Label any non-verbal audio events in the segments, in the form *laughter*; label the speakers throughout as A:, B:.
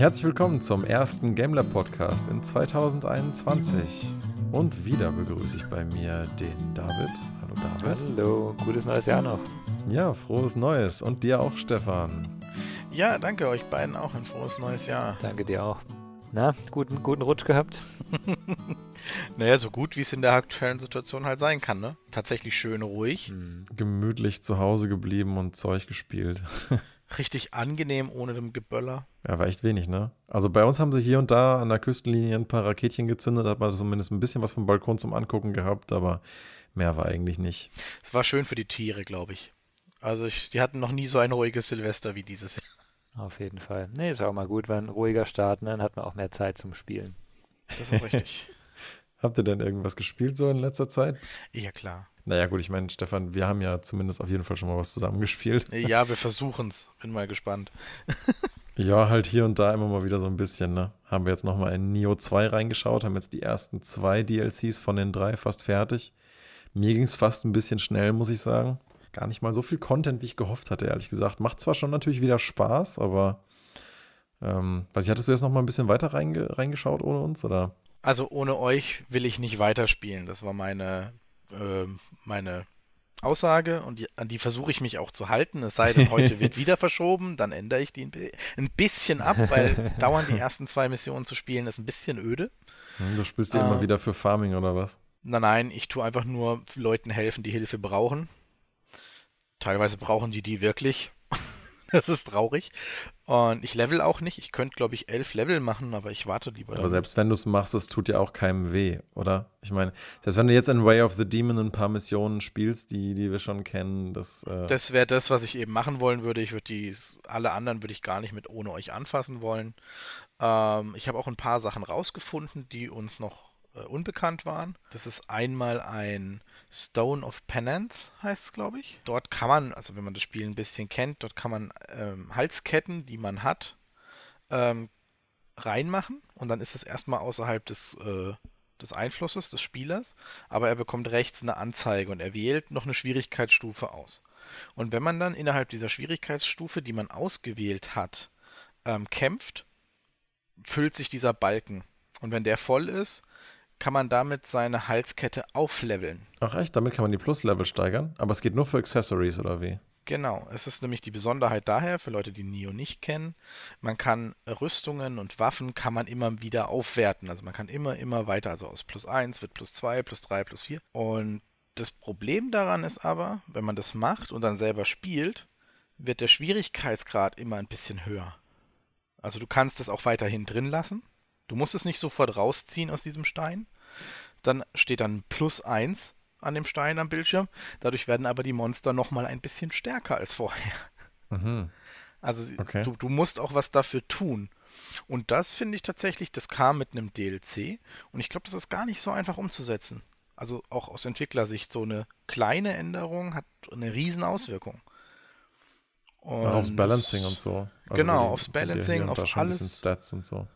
A: Herzlich willkommen zum ersten GameLab Podcast in 2021. Und wieder begrüße ich bei mir den David. Hallo David.
B: Hallo, gutes neues Jahr noch.
A: Ja, frohes Neues. Und dir auch, Stefan.
C: Ja, danke euch beiden auch ein frohes neues Jahr.
B: Danke dir auch. Na, guten, guten Rutsch gehabt? *laughs*
C: naja, so gut wie es in der aktuellen Situation halt sein kann, ne? Tatsächlich schön ruhig.
A: Hm. Gemütlich zu Hause geblieben und Zeug gespielt. *laughs*
C: Richtig angenehm ohne dem Geböller.
A: Ja, war echt wenig, ne? Also bei uns haben sie hier und da an der Küstenlinie ein paar Raketchen gezündet, hat man zumindest ein bisschen was vom Balkon zum Angucken gehabt, aber mehr war eigentlich nicht.
C: Es war schön für die Tiere, glaube ich. Also ich, die hatten noch nie so ein ruhiges Silvester wie dieses Jahr.
B: Auf jeden Fall. Nee, ist auch mal gut, wenn ein ruhiger Start, ne? dann hat man auch mehr Zeit zum Spielen.
C: Das ist richtig. *laughs*
A: Habt ihr denn irgendwas gespielt so in letzter Zeit?
C: Ja, klar.
A: Naja, gut, ich meine, Stefan, wir haben ja zumindest auf jeden Fall schon mal was zusammengespielt.
C: Ja, wir versuchen es. Bin mal gespannt. *laughs*
A: ja, halt hier und da immer mal wieder so ein bisschen, ne? Haben wir jetzt nochmal in Neo 2 reingeschaut, haben jetzt die ersten zwei DLCs von den drei fast fertig. Mir ging es fast ein bisschen schnell, muss ich sagen. Gar nicht mal so viel Content, wie ich gehofft hatte, ehrlich gesagt. Macht zwar schon natürlich wieder Spaß, aber ähm, weiß ich, hattest du jetzt noch mal ein bisschen weiter reinge reingeschaut ohne uns, oder?
C: Also ohne euch will ich nicht weiterspielen. Das war meine äh, meine Aussage und die, an die versuche ich mich auch zu halten. Es sei denn, heute wird *laughs* wieder verschoben, dann ändere ich die ein, ein bisschen ab, weil *laughs* dauernd die ersten zwei Missionen zu spielen ist ein bisschen öde.
A: Hm, du spielst ja äh, immer wieder für Farming oder was?
C: Nein, nein, ich tue einfach nur Leuten helfen, die Hilfe brauchen. Teilweise brauchen die die wirklich. *laughs* das ist traurig. Und ich level auch nicht. Ich könnte, glaube ich, elf Level machen, aber ich warte lieber.
A: Aber selbst wenn du es machst, es tut ja auch keinem weh, oder? Ich meine, selbst wenn du jetzt in Way of the Demon ein paar Missionen spielst, die, die wir schon kennen, das.
C: Äh das wäre das, was ich eben machen wollen würde. Ich würde die, alle anderen würde ich gar nicht mit ohne euch anfassen wollen. Ähm, ich habe auch ein paar Sachen rausgefunden, die uns noch äh, unbekannt waren. Das ist einmal ein Stone of Penance, heißt es, glaube ich. Dort kann man, also wenn man das Spiel ein bisschen kennt, dort kann man ähm, Halsketten, die man hat, ähm, reinmachen und dann ist es erstmal außerhalb des, äh, des Einflusses des Spielers, aber er bekommt rechts eine Anzeige und er wählt noch eine Schwierigkeitsstufe aus. Und wenn man dann innerhalb dieser Schwierigkeitsstufe, die man ausgewählt hat, ähm, kämpft, füllt sich dieser Balken. Und wenn der voll ist, kann man damit seine Halskette aufleveln.
A: Ach echt, damit kann man die Plus-Level steigern? Aber es geht nur für Accessories oder wie?
C: Genau, es ist nämlich die Besonderheit daher, für Leute, die Neo nicht kennen, man kann Rüstungen und Waffen kann man immer wieder aufwerten. Also man kann immer, immer weiter, also aus plus 1 wird plus 2, plus 3, plus 4. Und das Problem daran ist aber, wenn man das macht und dann selber spielt, wird der Schwierigkeitsgrad immer ein bisschen höher. Also du kannst es auch weiterhin drin lassen, Du musst es nicht sofort rausziehen aus diesem Stein. Dann steht dann plus 1 an dem Stein am Bildschirm. Dadurch werden aber die Monster nochmal ein bisschen stärker als vorher. Mhm. Also okay. du, du musst auch was dafür tun. Und das finde ich tatsächlich, das kam mit einem DLC. Und ich glaube, das ist gar nicht so einfach umzusetzen. Also auch aus Entwicklersicht, so eine kleine Änderung hat eine riesen Auswirkung.
A: Und aufs Balancing und so.
C: Also genau, aufs Balancing, auf alles.
A: Stats und so.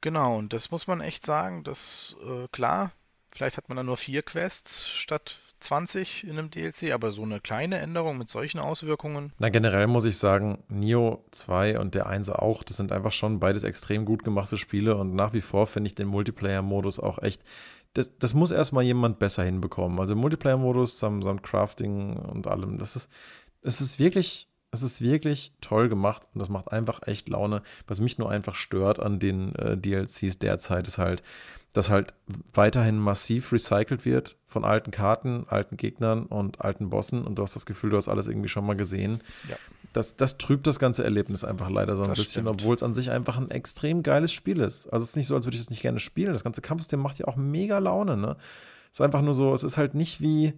C: Genau, und das muss man echt sagen, dass äh, klar, vielleicht hat man dann nur vier Quests statt 20 in einem DLC, aber so eine kleine Änderung mit solchen Auswirkungen.
A: Na, generell muss ich sagen, Nio 2 und der 1 auch, das sind einfach schon beides extrem gut gemachte Spiele und nach wie vor finde ich den Multiplayer-Modus auch echt. Das, das muss erstmal jemand besser hinbekommen. Also Multiplayer-Modus samt, samt Crafting und allem, das ist, das ist wirklich es ist wirklich toll gemacht und das macht einfach echt Laune. Was mich nur einfach stört an den äh, DLCs derzeit ist halt, dass halt weiterhin massiv recycelt wird von alten Karten, alten Gegnern und alten Bossen und du hast das Gefühl, du hast alles irgendwie schon mal gesehen. Ja. Das, das trübt das ganze Erlebnis einfach leider so ein das bisschen, obwohl es an sich einfach ein extrem geiles Spiel ist. Also es ist nicht so, als würde ich das nicht gerne spielen. Das ganze Kampfsystem macht ja auch mega Laune, ne? Es ist einfach nur so, es ist halt nicht wie,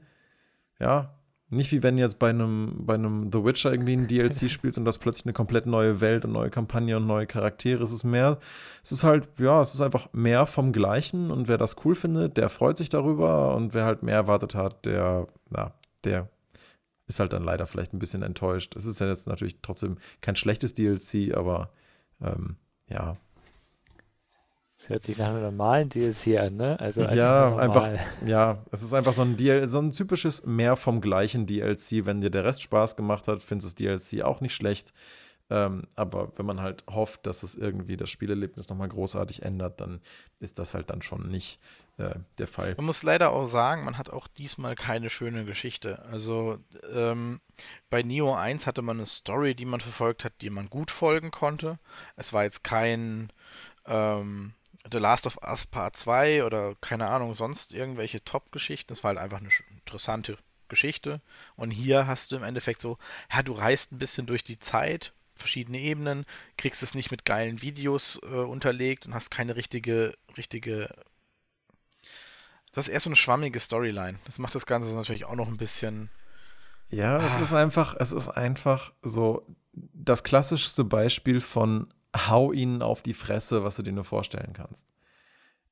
A: ja, nicht wie wenn jetzt bei einem, bei einem The Witcher irgendwie ein DLC *laughs* spielst und das plötzlich eine komplett neue Welt und neue Kampagne und neue Charaktere. Es ist mehr, es ist halt, ja, es ist einfach mehr vom Gleichen und wer das cool findet, der freut sich darüber und wer halt mehr erwartet hat, der, na, der ist halt dann leider vielleicht ein bisschen enttäuscht. Es ist ja jetzt natürlich trotzdem kein schlechtes DLC, aber ähm, ja,
B: das hört sich nach einem normalen DLC an, ne?
A: Also einfach ja, einfach, ja, es ist einfach so ein, DL so ein typisches mehr vom gleichen DLC. Wenn dir der Rest Spaß gemacht hat, findest du das DLC auch nicht schlecht. Ähm, aber wenn man halt hofft, dass es irgendwie das Spielerlebnis nochmal großartig ändert, dann ist das halt dann schon nicht äh, der Fall.
C: Man muss leider auch sagen, man hat auch diesmal keine schöne Geschichte. Also ähm, bei Neo 1 hatte man eine Story, die man verfolgt hat, die man gut folgen konnte. Es war jetzt kein ähm, The Last of Us Part 2 oder keine Ahnung, sonst irgendwelche Top-Geschichten. Es war halt einfach eine interessante Geschichte. Und hier hast du im Endeffekt so, ja, du reist ein bisschen durch die Zeit, verschiedene Ebenen, kriegst es nicht mit geilen Videos äh, unterlegt und hast keine richtige, richtige. Du hast erst so eine schwammige Storyline. Das macht das Ganze natürlich auch noch ein bisschen.
A: Ja, ah. es ist einfach, es ist einfach so das klassischste Beispiel von hau ihnen auf die Fresse, was du dir nur vorstellen kannst.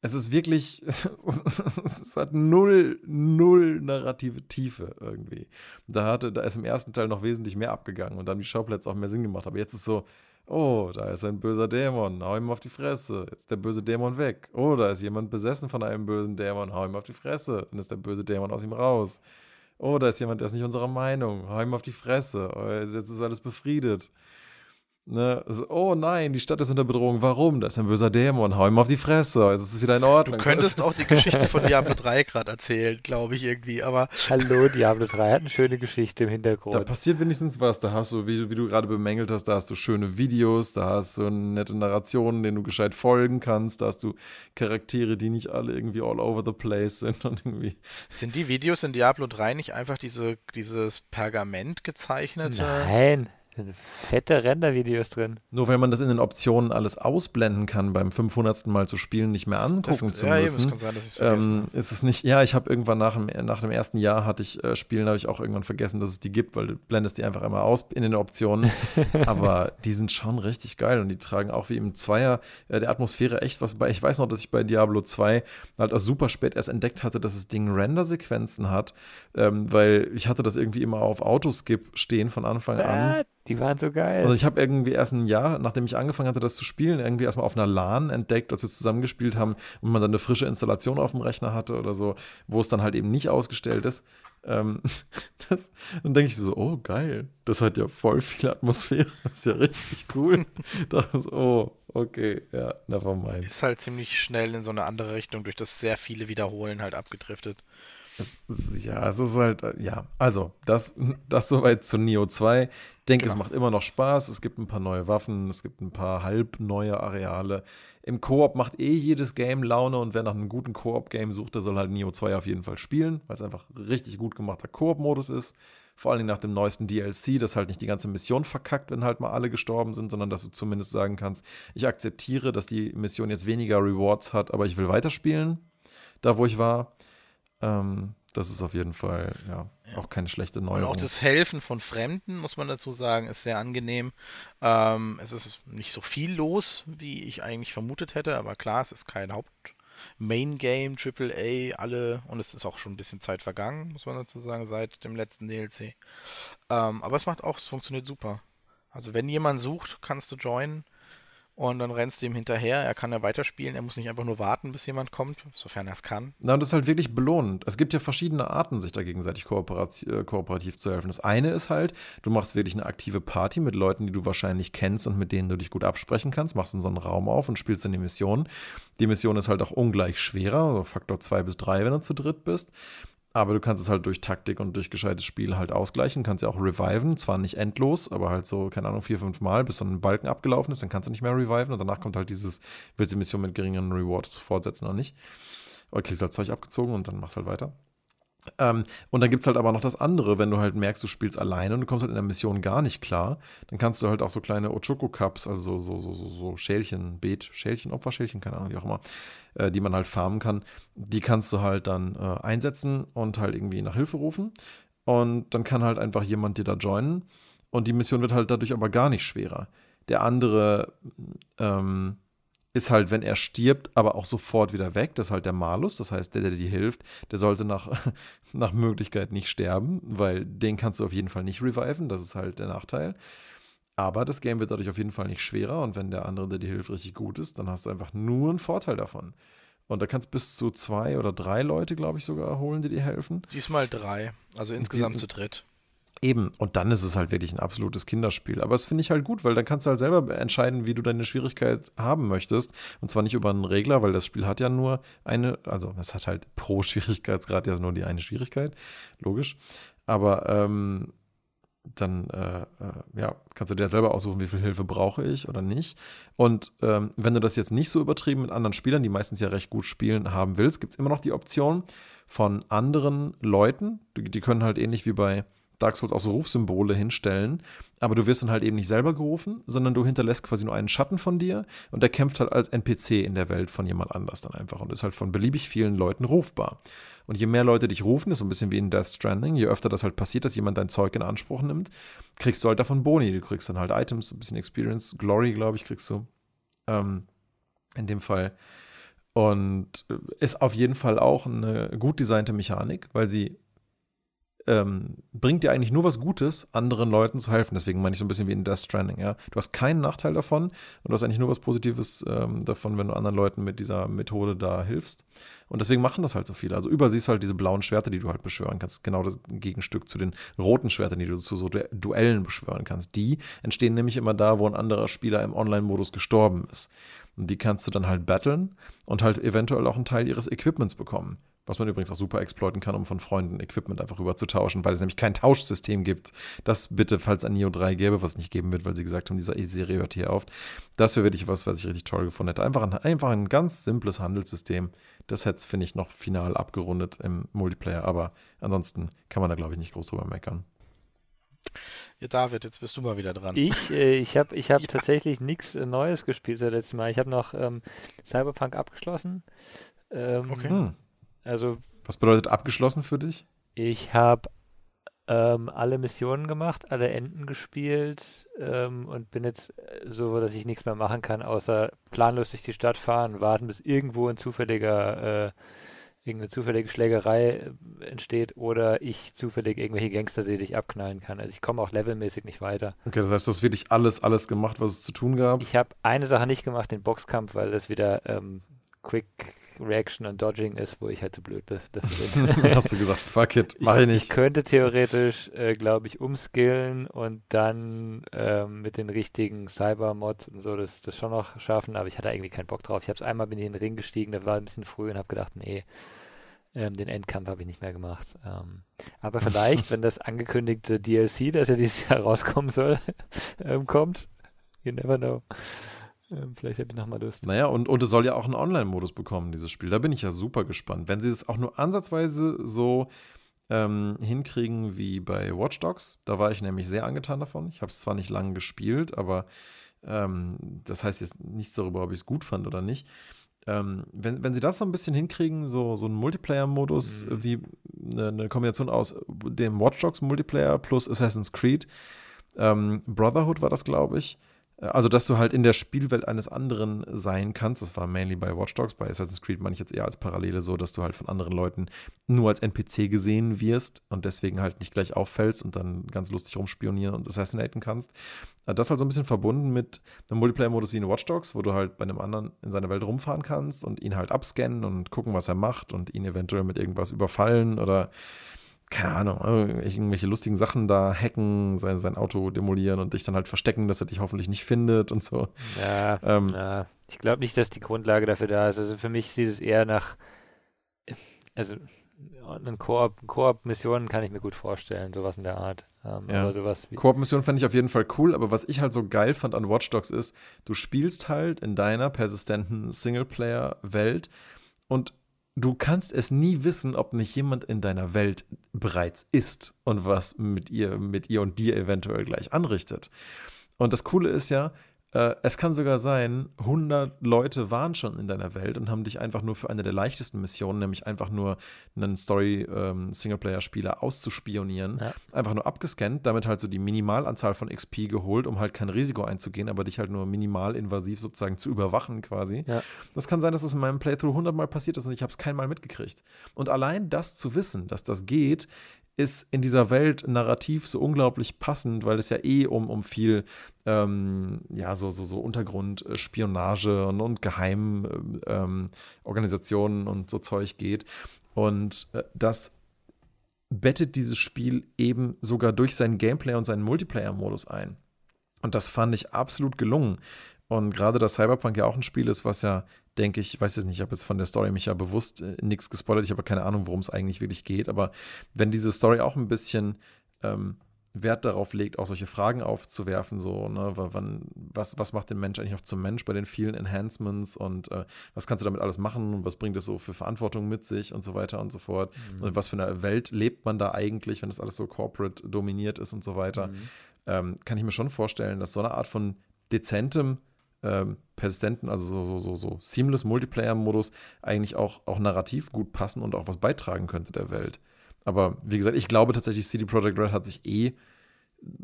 A: Es ist wirklich, *laughs* es hat null, null narrative Tiefe irgendwie. Da hatte, da ist im ersten Teil noch wesentlich mehr abgegangen und dann die Schauplätze auch mehr Sinn gemacht. Aber jetzt ist so, oh, da ist ein böser Dämon, hau ihm auf die Fresse. Jetzt ist der böse Dämon weg. Oh, da ist jemand besessen von einem bösen Dämon, hau ihm auf die Fresse. Dann ist der böse Dämon aus ihm raus. Oh, da ist jemand, der ist nicht unserer Meinung, hau ihm auf die Fresse. Oh, jetzt ist alles befriedet. Ne? Also, oh nein, die Stadt ist unter Bedrohung. Warum? Da ist ein böser Dämon. Hau ihm auf die Fresse. Ist es wieder in Ordnung.
C: Du könntest auch die Geschichte von Diablo 3 gerade erzählen, glaube ich irgendwie. Aber
B: Hallo, Diablo 3 hat eine schöne Geschichte im Hintergrund.
A: Da passiert wenigstens was. Da hast du, wie, wie du gerade bemängelt hast, da hast du schöne Videos, da hast du nette Narrationen, denen du gescheit folgen kannst. Da hast du Charaktere, die nicht alle irgendwie all over the place sind und irgendwie.
C: Sind die Videos in Diablo 3 nicht einfach diese, dieses Pergament gezeichnete?
B: Nein. Fette Render-Videos drin.
A: Nur weil man das in den Optionen alles ausblenden kann, beim 500. Mal zu spielen, nicht mehr angucken das, zu ja, müssen. Eben, sein, ähm, ist es nicht, ja, ich habe irgendwann nach dem, nach dem ersten Jahr hatte ich äh, Spielen, habe ich auch irgendwann vergessen, dass es die gibt, weil du blendest die einfach immer aus in den Optionen. *laughs* Aber die sind schon richtig geil und die tragen auch wie im Zweier äh, der Atmosphäre echt was bei. Ich weiß noch, dass ich bei Diablo 2 halt auch super spät erst entdeckt hatte, dass das Ding Render-Sequenzen hat, ähm, weil ich hatte das irgendwie immer auf Autoskip stehen von Anfang an.
B: Die waren so geil.
A: Also ich habe irgendwie erst ein Jahr, nachdem ich angefangen hatte, das zu spielen, irgendwie erstmal auf einer LAN entdeckt, als wir zusammengespielt haben und man dann eine frische Installation auf dem Rechner hatte oder so, wo es dann halt eben nicht ausgestellt ist. Ähm, *laughs* das, dann denke ich so, oh geil, das hat ja voll viel Atmosphäre, das ist ja richtig cool. *laughs* das, oh, okay, ja, never mind.
C: Ist halt ziemlich schnell in so eine andere Richtung durch das sehr viele Wiederholen halt abgedriftet.
A: Es, ja, es ist halt, äh, ja, also, das, das soweit zu Neo 2. Ich denke, genau. es macht immer noch Spaß. Es gibt ein paar neue Waffen, es gibt ein paar halb neue Areale. Im Koop macht eh jedes Game Laune und wer nach einem guten Koop-Game sucht, der soll halt Neo 2 auf jeden Fall spielen, weil es einfach richtig gut gemachter Koop-Modus ist. Vor allem nach dem neuesten DLC, dass halt nicht die ganze Mission verkackt, wenn halt mal alle gestorben sind, sondern dass du zumindest sagen kannst, ich akzeptiere, dass die Mission jetzt weniger Rewards hat, aber ich will weiterspielen, da wo ich war. Ähm, das ist auf jeden Fall ja, ja, auch keine schlechte Neuerung.
C: Und auch das Helfen von Fremden, muss man dazu sagen, ist sehr angenehm. Ähm, es ist nicht so viel los, wie ich eigentlich vermutet hätte, aber klar, es ist kein Haupt Main Game, AAA, alle, und es ist auch schon ein bisschen Zeit vergangen, muss man dazu sagen, seit dem letzten DLC. Ähm, aber es macht auch, es funktioniert super. Also wenn jemand sucht, kannst du joinen und dann rennst du ihm hinterher. Er kann ja weiterspielen. Er muss nicht einfach nur warten, bis jemand kommt, sofern er es kann.
A: Na, und das ist halt wirklich belohnend. Es gibt ja verschiedene Arten, sich da gegenseitig kooperativ, äh, kooperativ zu helfen. Das eine ist halt, du machst wirklich eine aktive Party mit Leuten, die du wahrscheinlich kennst und mit denen du dich gut absprechen kannst. Machst in so einen Raum auf und spielst in die Mission. Die Mission ist halt auch ungleich schwerer, also Faktor 2 bis 3, wenn du zu dritt bist. Aber du kannst es halt durch Taktik und durch gescheites Spiel halt ausgleichen. Kannst ja auch reviven. Zwar nicht endlos, aber halt so, keine Ahnung, vier, fünf Mal, bis so ein Balken abgelaufen ist. Dann kannst du nicht mehr reviven. Und danach kommt halt dieses, willst du die Mission mit geringeren Rewards fortsetzen oder nicht. Oder kriegst halt Zeug abgezogen und dann machst halt weiter. Ähm, und dann gibt es halt aber noch das andere, wenn du halt merkst, du spielst alleine und du kommst halt in der Mission gar nicht klar, dann kannst du halt auch so kleine Ochoko-Cups, also so, so, so, so Schälchen, Beet, Schälchen, Opferschälchen, keine Ahnung, wie auch immer, äh, die man halt farmen kann, die kannst du halt dann äh, einsetzen und halt irgendwie nach Hilfe rufen. Und dann kann halt einfach jemand dir da joinen. Und die Mission wird halt dadurch aber gar nicht schwerer. Der andere, ähm, ist halt, wenn er stirbt, aber auch sofort wieder weg. Das ist halt der Malus. Das heißt, der, der dir hilft, der sollte nach, *laughs* nach Möglichkeit nicht sterben, weil den kannst du auf jeden Fall nicht reviven. Das ist halt der Nachteil. Aber das Game wird dadurch auf jeden Fall nicht schwerer. Und wenn der andere, der dir hilft, richtig gut ist, dann hast du einfach nur einen Vorteil davon. Und da kannst du bis zu zwei oder drei Leute, glaube ich, sogar holen, die dir helfen.
C: Diesmal drei. Also insgesamt zu dritt.
A: Eben, und dann ist es halt wirklich ein absolutes Kinderspiel. Aber das finde ich halt gut, weil dann kannst du halt selber entscheiden, wie du deine Schwierigkeit haben möchtest. Und zwar nicht über einen Regler, weil das Spiel hat ja nur eine, also es hat halt pro *laughs* Schwierigkeitsgrad ja nur die eine Schwierigkeit, logisch. Aber ähm, dann äh, äh, ja, kannst du dir selber aussuchen, wie viel Hilfe brauche ich oder nicht. Und ähm, wenn du das jetzt nicht so übertrieben mit anderen Spielern, die meistens ja recht gut spielen, haben willst, gibt es immer noch die Option von anderen Leuten. Die, die können halt ähnlich wie bei Dark Souls auch so Rufsymbole hinstellen, aber du wirst dann halt eben nicht selber gerufen, sondern du hinterlässt quasi nur einen Schatten von dir und der kämpft halt als NPC in der Welt von jemand anders dann einfach und ist halt von beliebig vielen Leuten rufbar. Und je mehr Leute dich rufen, ist so ein bisschen wie in Death Stranding, je öfter das halt passiert, dass jemand dein Zeug in Anspruch nimmt, kriegst du halt davon Boni. Du kriegst dann halt Items, ein bisschen Experience, Glory, glaube ich, kriegst du. Ähm, in dem Fall. Und äh, ist auf jeden Fall auch eine gut designte Mechanik, weil sie ähm, bringt dir eigentlich nur was Gutes, anderen Leuten zu helfen. Deswegen meine ich so ein bisschen wie in Death Stranding, ja. Du hast keinen Nachteil davon und du hast eigentlich nur was Positives ähm, davon, wenn du anderen Leuten mit dieser Methode da hilfst. Und deswegen machen das halt so viele. Also überall siehst du halt diese blauen Schwerter, die du halt beschwören kannst. Genau das Gegenstück zu den roten Schwertern, die du zu so Duellen beschwören kannst. Die entstehen nämlich immer da, wo ein anderer Spieler im Online-Modus gestorben ist. Und die kannst du dann halt battlen und halt eventuell auch einen Teil ihres Equipments bekommen. Was man übrigens auch super exploiten kann, um von Freunden Equipment einfach rüber zu tauschen, weil es nämlich kein Tauschsystem gibt. Das bitte, falls ein Neo 3 gäbe, was es nicht geben wird, weil sie gesagt haben, diese Serie hört hier auf. Das wäre wirklich was, was ich richtig toll gefunden hätte. Einfach ein, einfach ein ganz simples Handelssystem. Das hätte es, finde ich, noch final abgerundet im Multiplayer. Aber ansonsten kann man da, glaube ich, nicht groß drüber meckern.
C: Ja, David, jetzt bist du mal wieder dran.
B: Ich, äh, ich habe ich hab *laughs* ja. tatsächlich nichts äh, Neues gespielt das letzte Mal. Ich habe noch ähm, Cyberpunk abgeschlossen.
C: Ähm, okay. Hm.
B: Also.
A: Was bedeutet abgeschlossen für dich?
B: Ich habe ähm, alle Missionen gemacht, alle Enden gespielt ähm, und bin jetzt so, dass ich nichts mehr machen kann, außer planlos durch die Stadt fahren, warten, bis irgendwo ein zufälliger, äh, irgendeine zufällige Schlägerei äh, entsteht oder ich zufällig irgendwelche Gangster sehe, die ich abknallen kann. Also ich komme auch levelmäßig nicht weiter.
A: Okay, das heißt, du hast wirklich alles, alles gemacht, was es zu tun gab?
B: Ich habe eine Sache nicht gemacht, den Boxkampf, weil das wieder ähm, Quick Reaction und Dodging ist, wo ich halt zu blöd dafür
A: bin. *laughs* Hast du *laughs* gesagt, fuck it, mach ich, ich nicht.
B: Ich könnte theoretisch, äh, glaube ich, umskillen und dann ähm, mit den richtigen Cyber-Mods und so das, das schon noch schaffen, aber ich hatte irgendwie keinen Bock drauf. Ich habe es einmal bin ich in den Ring gestiegen, da war ein bisschen früh und habe gedacht, nee, ähm, den Endkampf habe ich nicht mehr gemacht. Ähm, aber vielleicht, *laughs* wenn das angekündigte DLC, das ja dieses Jahr rauskommen soll, ähm, kommt, you never know. Ähm, vielleicht habe ich nochmal Lust.
A: Naja, und, und es soll ja auch einen Online-Modus bekommen, dieses Spiel. Da bin ich ja super gespannt. Wenn sie es auch nur ansatzweise so ähm, hinkriegen wie bei Watch Dogs, da war ich nämlich sehr angetan davon. Ich habe es zwar nicht lange gespielt, aber ähm, das heißt jetzt nichts darüber, ob ich es gut fand oder nicht. Ähm, wenn, wenn sie das so ein bisschen hinkriegen, so, so einen Multiplayer-Modus mhm. wie eine, eine, Kombination aus dem Watch Dogs Multiplayer plus Assassin's Creed, ähm, Brotherhood war das, glaube ich, also, dass du halt in der Spielwelt eines anderen sein kannst. Das war mainly bei Watch Dogs. Bei Assassin's Creed meine ich jetzt eher als Parallele so, dass du halt von anderen Leuten nur als NPC gesehen wirst und deswegen halt nicht gleich auffällst und dann ganz lustig rumspionieren und assassinaten kannst. Äh, das halt so ein bisschen verbunden mit einem Multiplayer-Modus wie in Watch Dogs, wo du halt bei einem anderen in seiner Welt rumfahren kannst und ihn halt abscannen und gucken, was er macht und ihn eventuell mit irgendwas überfallen oder keine Ahnung, irgendwelche lustigen Sachen da hacken, sein, sein Auto demolieren und dich dann halt verstecken, dass er dich hoffentlich nicht findet und so.
B: Ja, ähm, ja. ich glaube nicht, dass die Grundlage dafür da ist. Also für mich sieht es eher nach, also einen Koop-Missionen kann ich mir gut vorstellen, sowas in der Art.
A: Ähm, ja. Koop-Missionen fände ich auf jeden Fall cool, aber was ich halt so geil fand an Watch Dogs ist, du spielst halt in deiner persistenten Singleplayer-Welt und du kannst es nie wissen, ob nicht jemand in deiner Welt bereits ist und was mit ihr, mit ihr und dir eventuell gleich anrichtet. Und das Coole ist ja, äh, es kann sogar sein, 100 Leute waren schon in deiner Welt und haben dich einfach nur für eine der leichtesten Missionen, nämlich einfach nur einen Story-Singleplayer-Spieler ähm, auszuspionieren, ja. einfach nur abgescannt, damit halt so die Minimalanzahl von XP geholt, um halt kein Risiko einzugehen, aber dich halt nur minimal invasiv sozusagen zu überwachen quasi. Ja. Das kann sein, dass es in meinem Playthrough 100 Mal passiert ist und ich habe es kein Mal mitgekriegt. Und allein das zu wissen, dass das geht, ist in dieser Welt narrativ so unglaublich passend, weil es ja eh um, um viel, ähm, ja, so, so, so Untergrundspionage und, und Geheimorganisationen ähm, und so Zeug geht. Und äh, das bettet dieses Spiel eben sogar durch sein Gameplay und seinen Multiplayer-Modus ein. Und das fand ich absolut gelungen. Und gerade da Cyberpunk ja auch ein Spiel ist, was ja, denke ich, weiß jetzt nicht, ich habe jetzt von der Story mich ja bewusst äh, nichts gespoilert, ich habe keine Ahnung, worum es eigentlich wirklich geht, aber wenn diese Story auch ein bisschen ähm, Wert darauf legt, auch solche Fragen aufzuwerfen, so, ne, wann, was, was macht den Mensch eigentlich noch zum Mensch bei den vielen Enhancements und äh, was kannst du damit alles machen und was bringt das so für Verantwortung mit sich und so weiter und so fort. Mhm. Und was für eine Welt lebt man da eigentlich, wenn das alles so corporate dominiert ist und so weiter. Mhm. Ähm, kann ich mir schon vorstellen, dass so eine Art von dezentem ähm, persistenten, also so, so, so, so seamless Multiplayer-Modus eigentlich auch, auch narrativ gut passen und auch was beitragen könnte der Welt. Aber wie gesagt, ich glaube tatsächlich, CD Projekt Red hat sich eh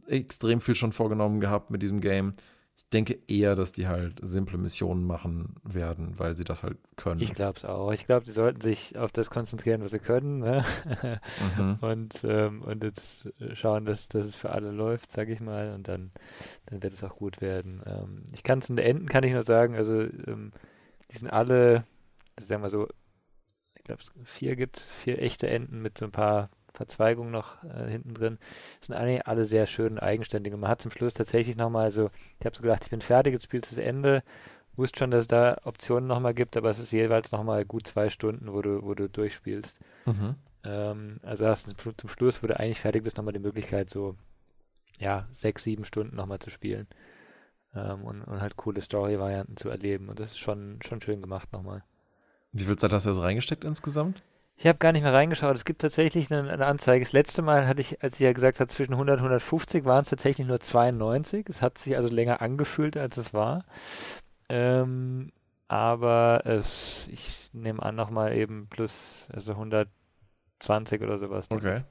A: extrem viel schon vorgenommen gehabt mit diesem Game. Ich denke eher, dass die halt simple Missionen machen werden, weil sie das halt können.
B: Ich glaube es auch. Ich glaube, die sollten sich auf das konzentrieren, was sie können. Ne? Mhm. *laughs* und, ähm, und jetzt schauen, dass, dass es für alle läuft, sage ich mal. Und dann, dann wird es auch gut werden. Ähm, ich kann es in der Enden, kann ich nur sagen, also ähm, die sind alle, sagen wir so, ich glaube, vier gibt es, vier echte Enden mit so ein paar Verzweigung noch äh, hinten drin. Das sind eigentlich alle sehr schön eigenständig. Und man hat zum Schluss tatsächlich nochmal so, ich habe so gedacht, ich bin fertig, jetzt spielst du das Ende. Wusste schon, dass es da Optionen nochmal gibt, aber es ist jeweils nochmal gut zwei Stunden, wo du, wo du durchspielst. Mhm. Ähm, also hast du zum Schluss, wo du eigentlich fertig bist, nochmal die Möglichkeit, so ja, sechs, sieben Stunden nochmal zu spielen. Ähm, und, und halt coole Story-Varianten zu erleben. Und das ist schon, schon schön gemacht nochmal.
A: Wie viel Zeit hast du also reingesteckt insgesamt?
B: Ich habe gar nicht mehr reingeschaut. Es gibt tatsächlich eine, eine, Anzeige. Das letzte Mal hatte ich, als ich ja gesagt habe, zwischen 100 und 150 waren es tatsächlich nur 92. Es hat sich also länger angefühlt, als es war. Ähm, aber es, ich nehme an, nochmal eben plus also 120 oder sowas.
A: Okay.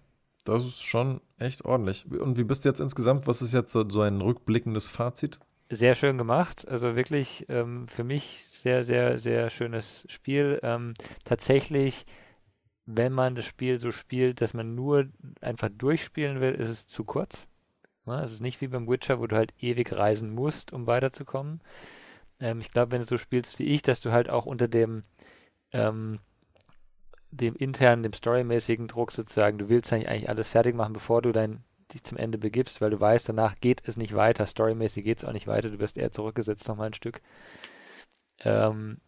A: Das ist schon echt ordentlich. Und wie bist du jetzt insgesamt? Was ist jetzt so ein rückblickendes Fazit?
B: Sehr schön gemacht. Also wirklich ähm, für mich sehr, sehr, sehr schönes Spiel. Ähm, tatsächlich wenn man das Spiel so spielt, dass man nur einfach durchspielen will, ist es zu kurz. Es ist nicht wie beim Witcher, wo du halt ewig reisen musst, um weiterzukommen. Ähm, ich glaube, wenn du so spielst wie ich, dass du halt auch unter dem, ähm, dem internen, dem storymäßigen Druck sozusagen, du willst eigentlich alles fertig machen, bevor du dein, dich zum Ende begibst, weil du weißt, danach geht es nicht weiter, storymäßig geht es auch nicht weiter, du wirst eher zurückgesetzt nochmal ein Stück. Ähm,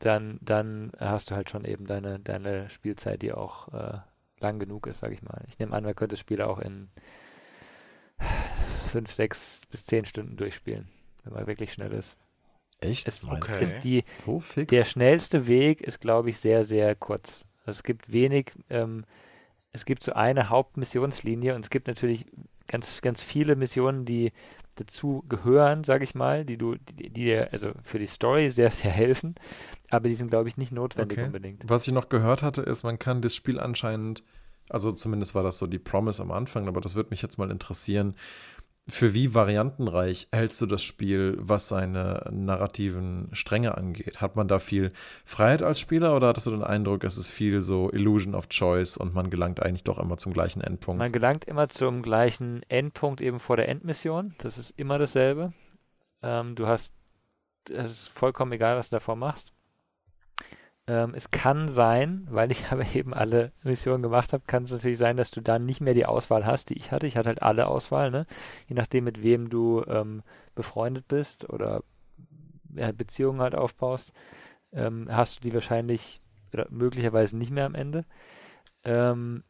B: dann, dann hast du halt schon eben deine, deine Spielzeit, die auch äh, lang genug ist, sag ich mal. Ich nehme an, man könnte das Spiel auch in fünf, sechs bis zehn Stunden durchspielen, wenn man wirklich schnell ist.
A: Echt?
B: Es, okay. ist die, so fix? Der schnellste Weg ist, glaube ich, sehr, sehr kurz. Es gibt wenig, ähm, es gibt so eine Hauptmissionslinie und es gibt natürlich ganz, ganz viele Missionen, die dazu gehören, sage ich mal, die du, die, die dir also für die Story sehr, sehr helfen, aber die sind, glaube ich, nicht notwendig okay. unbedingt.
A: Was ich noch gehört hatte, ist, man kann das Spiel anscheinend, also zumindest war das so die Promise am Anfang, aber das würde mich jetzt mal interessieren, für wie variantenreich hältst du das Spiel, was seine narrativen Stränge angeht? Hat man da viel Freiheit als Spieler oder hattest du den Eindruck, es ist viel so Illusion of Choice und man gelangt eigentlich doch immer zum gleichen Endpunkt?
B: Man gelangt immer zum gleichen Endpunkt eben vor der Endmission. Das ist immer dasselbe. Ähm, du hast, es ist vollkommen egal, was du davor machst. Ähm, es kann sein, weil ich *laughs* aber eben alle Missionen gemacht habe, kann es natürlich sein, dass du dann nicht mehr die Auswahl hast, die ich hatte. Ich hatte halt alle Auswahl, ne? Je nachdem, mit wem du ähm, befreundet bist oder ja, Beziehungen halt aufbaust, ähm, hast du die wahrscheinlich oder möglicherweise nicht mehr am Ende. Ähm,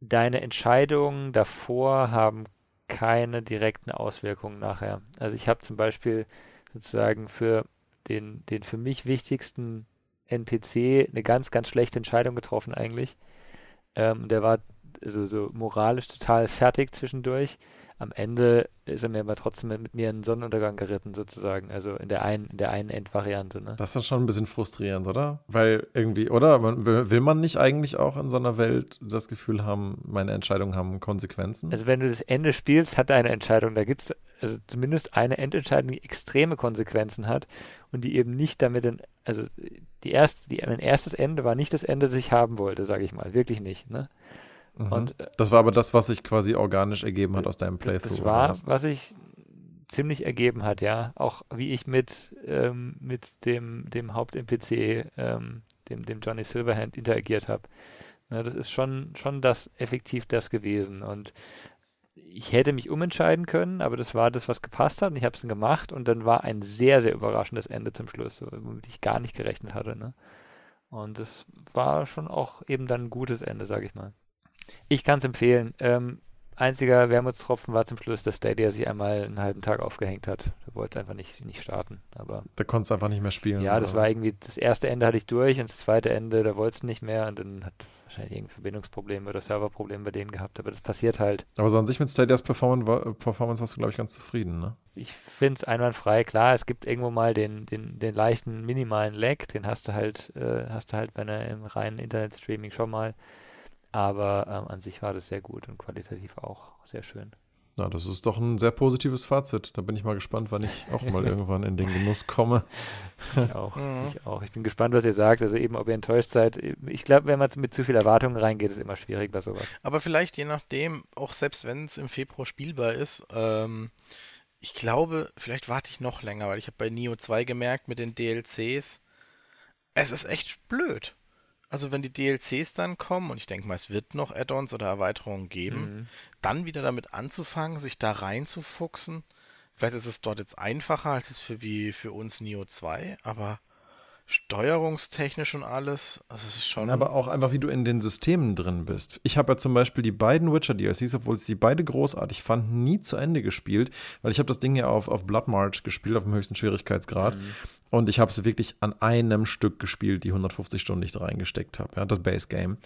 B: deine Entscheidungen davor haben keine direkten Auswirkungen nachher. Also ich habe zum Beispiel sozusagen für den, den für mich wichtigsten NPC eine ganz, ganz schlechte Entscheidung getroffen eigentlich. Ähm, der war also so moralisch total fertig zwischendurch am Ende ist er mir aber trotzdem mit mir in den Sonnenuntergang geritten, sozusagen. Also in der einen, in der einen Endvariante. Ne?
A: Das ist dann schon ein bisschen frustrierend, oder? Weil irgendwie, oder? Man, will man nicht eigentlich auch in so einer Welt das Gefühl haben, meine Entscheidungen haben Konsequenzen?
B: Also wenn du das Ende spielst, hat eine Entscheidung, da gibt es also zumindest eine Endentscheidung, die extreme Konsequenzen hat und die eben nicht damit, in, also die erste, die, mein erstes Ende war nicht das Ende, das ich haben wollte, sage ich mal. Wirklich nicht, ne?
A: Mhm. Und, äh, das war aber das, was sich quasi organisch ergeben hat aus deinem Playthrough.
B: Das war, was? was sich ziemlich ergeben hat, ja. Auch wie ich mit, ähm, mit dem, dem Haupt-NPC, ähm, dem, dem Johnny Silverhand, interagiert habe. Ne, das ist schon, schon das effektiv das gewesen. Und ich hätte mich umentscheiden können, aber das war das, was gepasst hat und ich habe es dann gemacht und dann war ein sehr, sehr überraschendes Ende zum Schluss, womit ich gar nicht gerechnet hatte. Ne? Und das war schon auch eben dann ein gutes Ende, sage ich mal. Ich kann es empfehlen. Ähm, einziger Wermutstropfen war zum Schluss, dass Stadia sich einmal einen halben Tag aufgehängt hat. Da wollte es einfach nicht, nicht starten. Aber
A: da konnte es einfach nicht mehr spielen.
B: Ja, das war irgendwie, das erste Ende hatte ich durch und das zweite Ende, da wollte es nicht mehr und dann hat wahrscheinlich irgendwie Verbindungsprobleme oder Serverprobleme bei denen gehabt, aber das passiert halt.
A: Aber so an sich mit Stadias Performance, Performance warst du, glaube ich, ganz zufrieden, ne?
B: Ich finde es einwandfrei, klar, es gibt irgendwo mal den, den, den leichten minimalen Lag, den hast du halt, äh, hast du halt bei einer im reinen Internetstreaming schon mal. Aber ähm, an sich war das sehr gut und qualitativ auch sehr schön.
A: Na, das ist doch ein sehr positives Fazit. Da bin ich mal gespannt, wann ich auch mal *laughs* irgendwann in den Genuss komme.
B: Ich auch. Mhm. Ich auch. Ich bin gespannt, was ihr sagt. Also eben, ob ihr enttäuscht seid. Ich glaube, wenn man mit zu viel Erwartungen reingeht, ist immer schwierig bei sowas.
C: Aber vielleicht je nachdem, auch selbst wenn es im Februar spielbar ist, ähm, ich glaube, vielleicht warte ich noch länger, weil ich habe bei Neo 2 gemerkt mit den DLCs, es ist echt blöd. Also wenn die DLCs dann kommen, und ich denke mal, es wird noch Add-ons oder Erweiterungen geben, mhm. dann wieder damit anzufangen, sich da reinzufuchsen. Vielleicht ist es dort jetzt einfacher als es für wie für uns Neo 2, aber steuerungstechnisch und alles. Also es ist schon.
A: Aber auch einfach, wie du in den Systemen drin bist. Ich habe ja zum Beispiel die beiden Witcher DLCs, obwohl ich sie beide großartig fand, nie zu Ende gespielt, weil ich habe das Ding ja auf, auf Blood March gespielt, auf dem höchsten Schwierigkeitsgrad. Mhm. Und ich habe es wirklich an einem Stück gespielt, die 150 Stunden, die ich da reingesteckt habe. Ja, das Base Game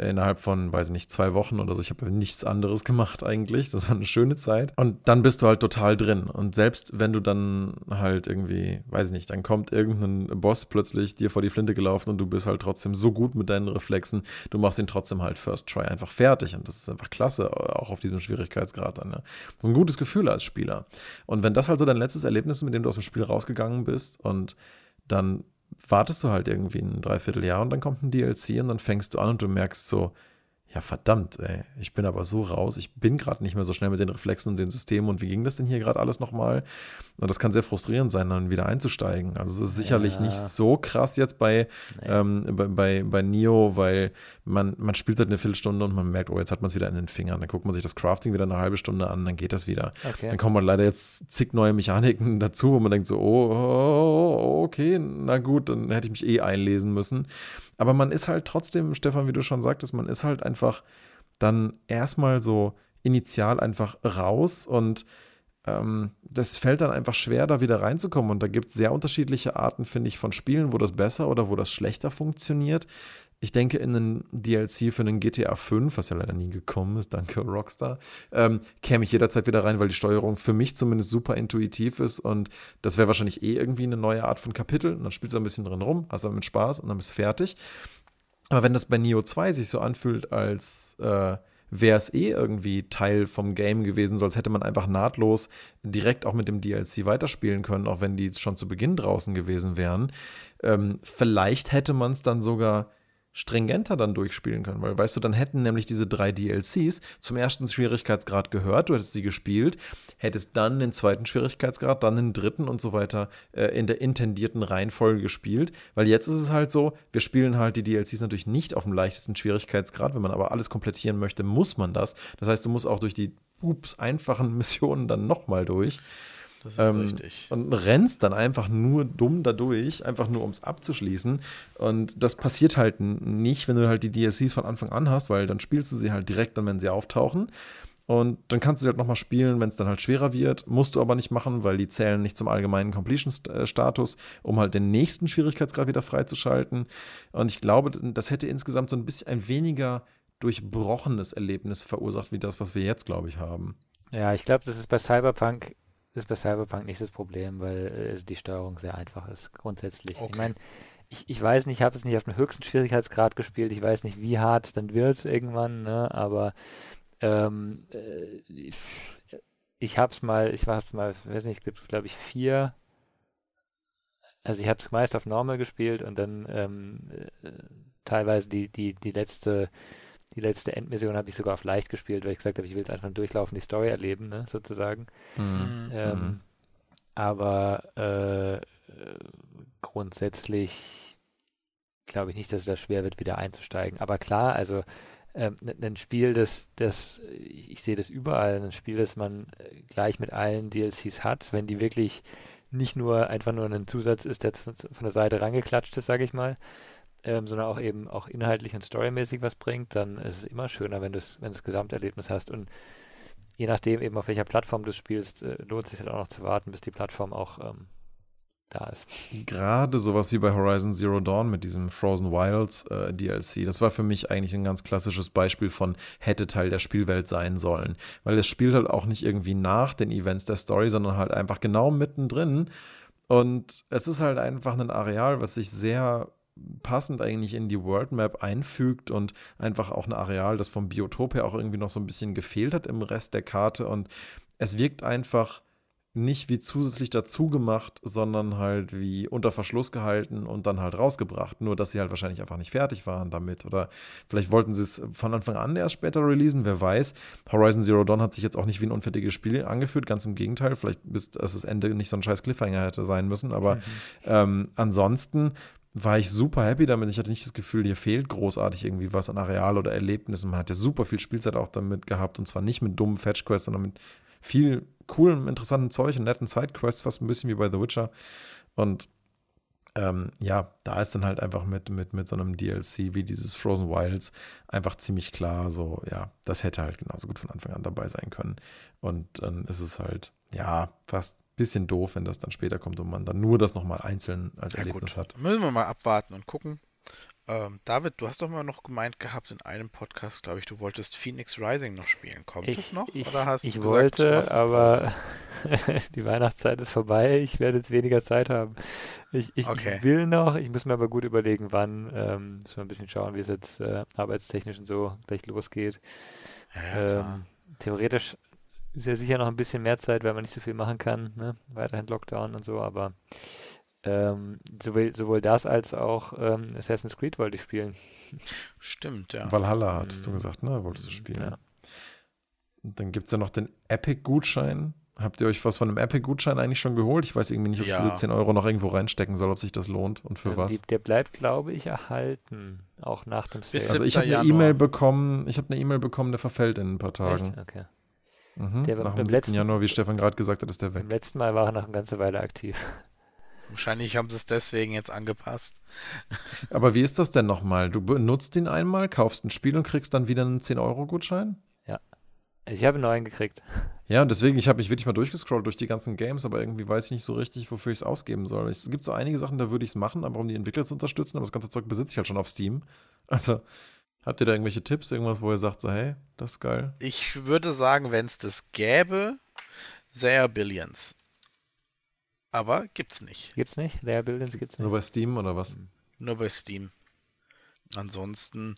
A: innerhalb von, weiß ich nicht, zwei Wochen oder so. Ich habe nichts anderes gemacht eigentlich. Das war eine schöne Zeit. Und dann bist du halt total drin. Und selbst wenn du dann halt irgendwie, weiß ich nicht, dann kommt irgendein Boss plötzlich dir vor die Flinte gelaufen und du bist halt trotzdem so gut mit deinen Reflexen, du machst ihn trotzdem halt First Try einfach fertig. Und das ist einfach klasse, auch auf diesem Schwierigkeitsgrad dann. Ja. Das ist ein gutes Gefühl als Spieler. Und wenn das halt so dein letztes Erlebnis ist, mit dem du aus dem Spiel rausgegangen bist und dann wartest du halt irgendwie ein Dreivierteljahr und dann kommt ein DLC und dann fängst du an und du merkst so, ja, verdammt, ey, ich bin aber so raus, ich bin gerade nicht mehr so schnell mit den Reflexen und den Systemen und wie ging das denn hier gerade alles nochmal? Und das kann sehr frustrierend sein, dann wieder einzusteigen. Also es ist sicherlich ja. nicht so krass jetzt bei, nee. ähm, bei, bei, bei Nio, weil man, man spielt halt eine Viertelstunde und man merkt, oh, jetzt hat man es wieder in den Fingern. Dann guckt man sich das Crafting wieder eine halbe Stunde an, dann geht das wieder. Okay. Dann kommen halt leider jetzt zig neue Mechaniken *laughs* dazu, wo man denkt so, oh, okay, na gut, dann hätte ich mich eh einlesen müssen. Aber man ist halt trotzdem, Stefan, wie du schon sagtest, man ist halt einfach dann erstmal so initial einfach raus und ähm, das fällt dann einfach schwer, da wieder reinzukommen. Und da gibt es sehr unterschiedliche Arten, finde ich, von Spielen, wo das besser oder wo das schlechter funktioniert. Ich denke, in einen DLC für einen GTA 5, was ja leider nie gekommen ist, danke Rockstar, ähm, käme ich jederzeit wieder rein, weil die Steuerung für mich zumindest super intuitiv ist und das wäre wahrscheinlich eh irgendwie eine neue Art von Kapitel. Und dann spielst du ein bisschen drin rum, hast damit Spaß und dann bist du fertig. Aber wenn das bei Neo 2 sich so anfühlt, als äh, wäre es eh irgendwie Teil vom Game gewesen, so als hätte man einfach nahtlos direkt auch mit dem DLC weiterspielen können, auch wenn die schon zu Beginn draußen gewesen wären. Ähm, vielleicht hätte man es dann sogar stringenter dann durchspielen können, weil weißt du, dann hätten nämlich diese drei DLCs zum ersten Schwierigkeitsgrad gehört, du hättest sie gespielt, hättest dann den zweiten Schwierigkeitsgrad, dann den dritten und so weiter äh, in der intendierten Reihenfolge gespielt, weil jetzt ist es halt so, wir spielen halt die DLCs natürlich nicht auf dem leichtesten Schwierigkeitsgrad, wenn man aber alles komplettieren möchte, muss man das. Das heißt, du musst auch durch die ups, einfachen *laughs* Missionen dann nochmal durch.
C: Das ist ähm, richtig.
A: Und rennst dann einfach nur dumm dadurch, einfach nur um es abzuschließen. Und das passiert halt nicht, wenn du halt die DLCs von Anfang an hast, weil dann spielst du sie halt direkt dann, wenn sie auftauchen. Und dann kannst du sie halt nochmal spielen, wenn es dann halt schwerer wird. Musst du aber nicht machen, weil die zählen nicht zum allgemeinen Completion-Status, um halt den nächsten Schwierigkeitsgrad wieder freizuschalten. Und ich glaube, das hätte insgesamt so ein bisschen ein weniger durchbrochenes Erlebnis verursacht, wie das, was wir jetzt, glaube ich, haben.
B: Ja, ich glaube, das ist bei Cyberpunk ist bei Cyberpunk nicht das Problem, weil äh, die Steuerung sehr einfach ist, grundsätzlich. Okay. Ich meine, ich, ich weiß nicht, ich habe es nicht auf dem höchsten Schwierigkeitsgrad gespielt, ich weiß nicht, wie hart es dann wird irgendwann, ne? aber ähm, äh, ich, ich habe es mal, ich war mal, ich weiß nicht, es gibt glaube ich vier, also ich habe es meist auf Normal gespielt und dann ähm, äh, teilweise die, die, die letzte die letzte Endmission habe ich sogar auf leicht gespielt, weil ich gesagt habe, ich will jetzt einfach durchlaufen, die Story erleben, ne, sozusagen. Mhm. Ähm, mhm. aber äh, grundsätzlich glaube ich nicht, dass es da schwer wird, wieder einzusteigen. Aber klar, also ähm, ein Spiel, das, das, ich sehe das überall, ein Spiel, das man äh, gleich mit allen DLCs hat, wenn die wirklich nicht nur einfach nur ein Zusatz ist, der von der Seite rangeklatscht ist, sage ich mal, ähm, sondern auch eben auch inhaltlich und storymäßig was bringt, dann ist es immer schöner, wenn du wenn das Gesamterlebnis hast. Und je nachdem eben auf welcher Plattform du spielst, äh, lohnt sich halt auch noch zu warten, bis die Plattform auch ähm, da ist.
A: Gerade sowas wie bei Horizon Zero Dawn mit diesem Frozen Wilds äh, DLC, das war für mich eigentlich ein ganz klassisches Beispiel von hätte Teil der Spielwelt sein sollen. Weil es spielt halt auch nicht irgendwie nach den Events der Story, sondern halt einfach genau mittendrin. Und es ist halt einfach ein Areal, was sich sehr passend eigentlich in die World Map einfügt und einfach auch ein Areal, das vom Biotop her auch irgendwie noch so ein bisschen gefehlt hat im Rest der Karte. Und es wirkt einfach nicht wie zusätzlich dazu gemacht, sondern halt wie unter Verschluss gehalten und dann halt rausgebracht. Nur, dass sie halt wahrscheinlich einfach nicht fertig waren damit. Oder vielleicht wollten sie es von Anfang an erst später releasen, wer weiß. Horizon Zero Dawn hat sich jetzt auch nicht wie ein unfertiges Spiel angefühlt, ganz im Gegenteil. Vielleicht bis das Ende nicht so ein scheiß Cliffhanger hätte sein müssen. Aber mhm. ähm, ansonsten war ich super happy damit. Ich hatte nicht das Gefühl, hier fehlt großartig irgendwie was an Areal oder Erlebnissen. Man hat ja super viel Spielzeit auch damit gehabt und zwar nicht mit dummen Fetch-Quests, sondern mit viel coolem, interessanten Zeug und netten Sidequests, fast ein bisschen wie bei The Witcher. Und ähm, ja, da ist dann halt einfach mit, mit, mit so einem DLC wie dieses Frozen Wilds einfach ziemlich klar, so, ja, das hätte halt genauso gut von Anfang an dabei sein können. Und dann ist es halt, ja, fast bisschen doof, wenn das dann später kommt und man dann nur das nochmal einzeln als ja, Erlebnis gut. hat.
C: Müssen wir mal abwarten und gucken. Ähm, David, du hast doch mal noch gemeint gehabt in einem Podcast, glaube ich, du wolltest Phoenix Rising noch spielen. Kommt
B: ich,
C: es noch?
B: Ich, oder hast ich du gesagt, wollte, aber *laughs* die Weihnachtszeit ist vorbei. Ich werde jetzt weniger Zeit haben. Ich, ich, okay. ich will noch, ich muss mir aber gut überlegen, wann. Ähm, müssen wir ein bisschen schauen, wie es jetzt äh, arbeitstechnisch und so gleich losgeht. Ja, ähm, theoretisch ist ja sicher noch ein bisschen mehr Zeit, weil man nicht so viel machen kann. Ne? Weiterhin Lockdown und so, aber ähm, sowohl, sowohl das als auch ähm, Assassin's Creed wollte ich spielen.
C: Stimmt, ja.
A: Valhalla hattest du mhm. gesagt, ne? Wolltest du spielen. Ja. Und dann gibt es ja noch den Epic-Gutschein. Habt ihr euch was von dem Epic-Gutschein eigentlich schon geholt? Ich weiß irgendwie nicht, ob ja. ich diese 10 Euro noch irgendwo reinstecken soll, ob sich das lohnt und für ähm, was. Die,
B: der bleibt, glaube ich, erhalten. Auch nach dem
A: Sale. Also ich habe eine E-Mail bekommen, ich habe eine E-Mail bekommen, der verfällt in ein paar Tagen.
B: Echt? Okay.
A: Mhm. Der, nach dem 7. Januar, wie Stefan gerade gesagt hat, ist der weg.
B: Beim letzten Mal war er noch eine ganze Weile aktiv.
C: Wahrscheinlich haben sie es deswegen jetzt angepasst. *laughs*
A: Aber wie ist das denn nochmal? Du benutzt ihn einmal, kaufst ein Spiel und kriegst dann wieder einen 10-Euro-Gutschein?
B: Ja. Ich habe einen neuen gekriegt.
A: Ja, und deswegen, ich habe mich wirklich mal durchgescrollt durch die ganzen Games, aber irgendwie weiß ich nicht so richtig, wofür ich es ausgeben soll. Es gibt so einige Sachen, da würde ich es machen, aber um die Entwickler zu unterstützen, aber das ganze Zeug besitze ich halt schon auf Steam. Also, habt ihr da irgendwelche Tipps, irgendwas, wo ihr sagt, so, hey, das ist geil?
C: Ich würde sagen, wenn es das gäbe, sehr Billions. Aber gibt's nicht.
B: Gibt's nicht? Layer Buildings gibt's nicht.
A: Nur bei Steam oder was?
C: Nur bei Steam. Ansonsten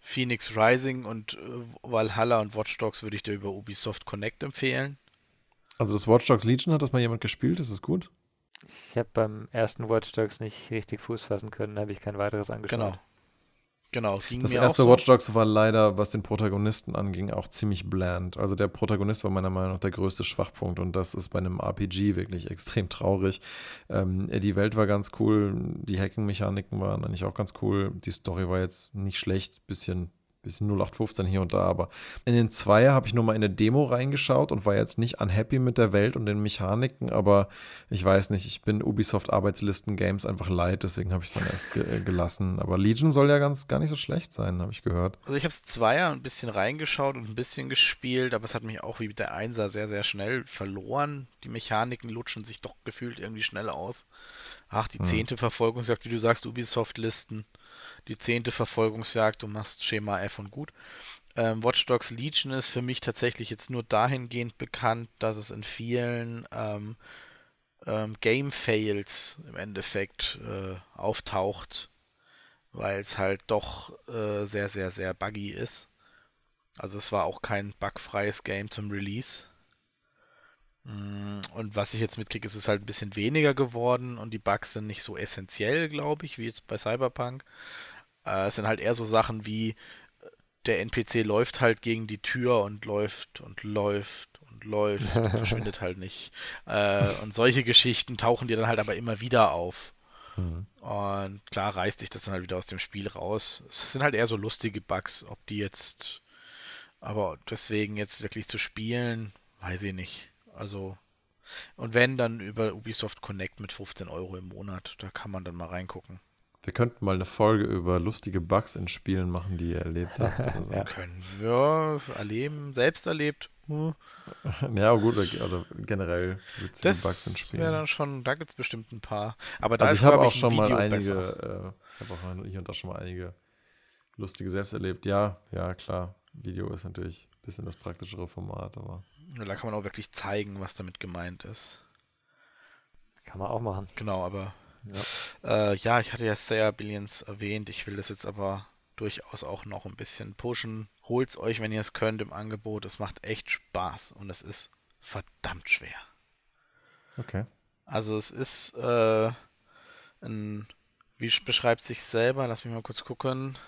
C: Phoenix Rising und äh, Valhalla und Watch Dogs würde ich dir über Ubisoft Connect empfehlen.
A: Also das Watch Dogs Legion hat das mal jemand gespielt, ist das gut?
B: Ich habe beim ersten Watch Dogs nicht richtig Fuß fassen können, habe ich kein weiteres angeschaut.
C: Genau. Genau,
A: ging das erste auch so. Watch Dogs war leider, was den Protagonisten anging, auch ziemlich bland. Also der Protagonist war meiner Meinung nach der größte Schwachpunkt und das ist bei einem RPG wirklich extrem traurig. Ähm, die Welt war ganz cool, die Hacking-Mechaniken waren eigentlich auch ganz cool, die Story war jetzt nicht schlecht, bisschen bisschen 0815 hier und da, aber in den Zweier habe ich nur mal in eine Demo reingeschaut und war jetzt nicht unhappy mit der Welt und den Mechaniken, aber ich weiß nicht, ich bin Ubisoft Arbeitslisten Games einfach leid, deswegen habe ich es dann erst ge äh, gelassen. Aber Legion soll ja ganz gar nicht so schlecht sein, habe ich gehört.
C: Also ich habe es Zweier ein bisschen reingeschaut und ein bisschen gespielt, aber es hat mich auch wie der Einser sehr, sehr schnell verloren. Die Mechaniken lutschen sich doch gefühlt irgendwie schnell aus. Ach, die hm. zehnte hm. Verfolgungsjagd, wie du sagst, Ubisoft-Listen die zehnte Verfolgungsjagd, du machst Schema F und gut. Ähm, Watch Dogs Legion ist für mich tatsächlich jetzt nur dahingehend bekannt, dass es in vielen ähm, ähm, Game Fails im Endeffekt äh, auftaucht, weil es halt doch äh, sehr, sehr, sehr buggy ist. Also es war auch kein bugfreies Game zum Release. Mm, und was ich jetzt mitkriege, ist es halt ein bisschen weniger geworden und die Bugs sind nicht so essentiell, glaube ich, wie jetzt bei Cyberpunk. Äh, es sind halt eher so Sachen wie der NPC läuft halt gegen die Tür und läuft und läuft und läuft und *laughs* verschwindet halt nicht. Äh, und solche Geschichten tauchen dir dann halt aber immer wieder auf. Mhm. Und klar reißt sich das dann halt wieder aus dem Spiel raus. Es sind halt eher so lustige Bugs, ob die jetzt, aber deswegen jetzt wirklich zu spielen, weiß ich nicht. Also, und wenn, dann über Ubisoft Connect mit 15 Euro im Monat, da kann man dann mal reingucken.
A: Wir könnten mal eine Folge über lustige Bugs in Spielen machen, die ihr erlebt habt.
C: So. *laughs* ja. Können wir erleben, selbst erlebt. Hm. *laughs*
A: Ja, gut, also generell witzige
C: das
A: Bugs in Spielen.
C: Das dann schon, da gibt es bestimmt ein paar. Aber da
A: also
C: ist,
A: ich habe auch
C: ich,
A: schon mal einige, äh, habe auch hier und da schon mal einige lustige selbst erlebt. Ja, ja, klar. Video ist natürlich ein bisschen das praktischere Format, aber.
C: Ja, da kann man auch wirklich zeigen, was damit gemeint ist.
B: Kann man auch machen.
C: Genau, aber ja, äh, ja ich hatte ja Sayer Billions erwähnt. Ich will das jetzt aber durchaus auch noch ein bisschen pushen. Holt's euch, wenn ihr es könnt, im Angebot. Es macht echt Spaß und es ist verdammt schwer.
A: Okay.
C: Also es ist äh, ein, wie beschreibt sich selber? Lass mich mal kurz gucken.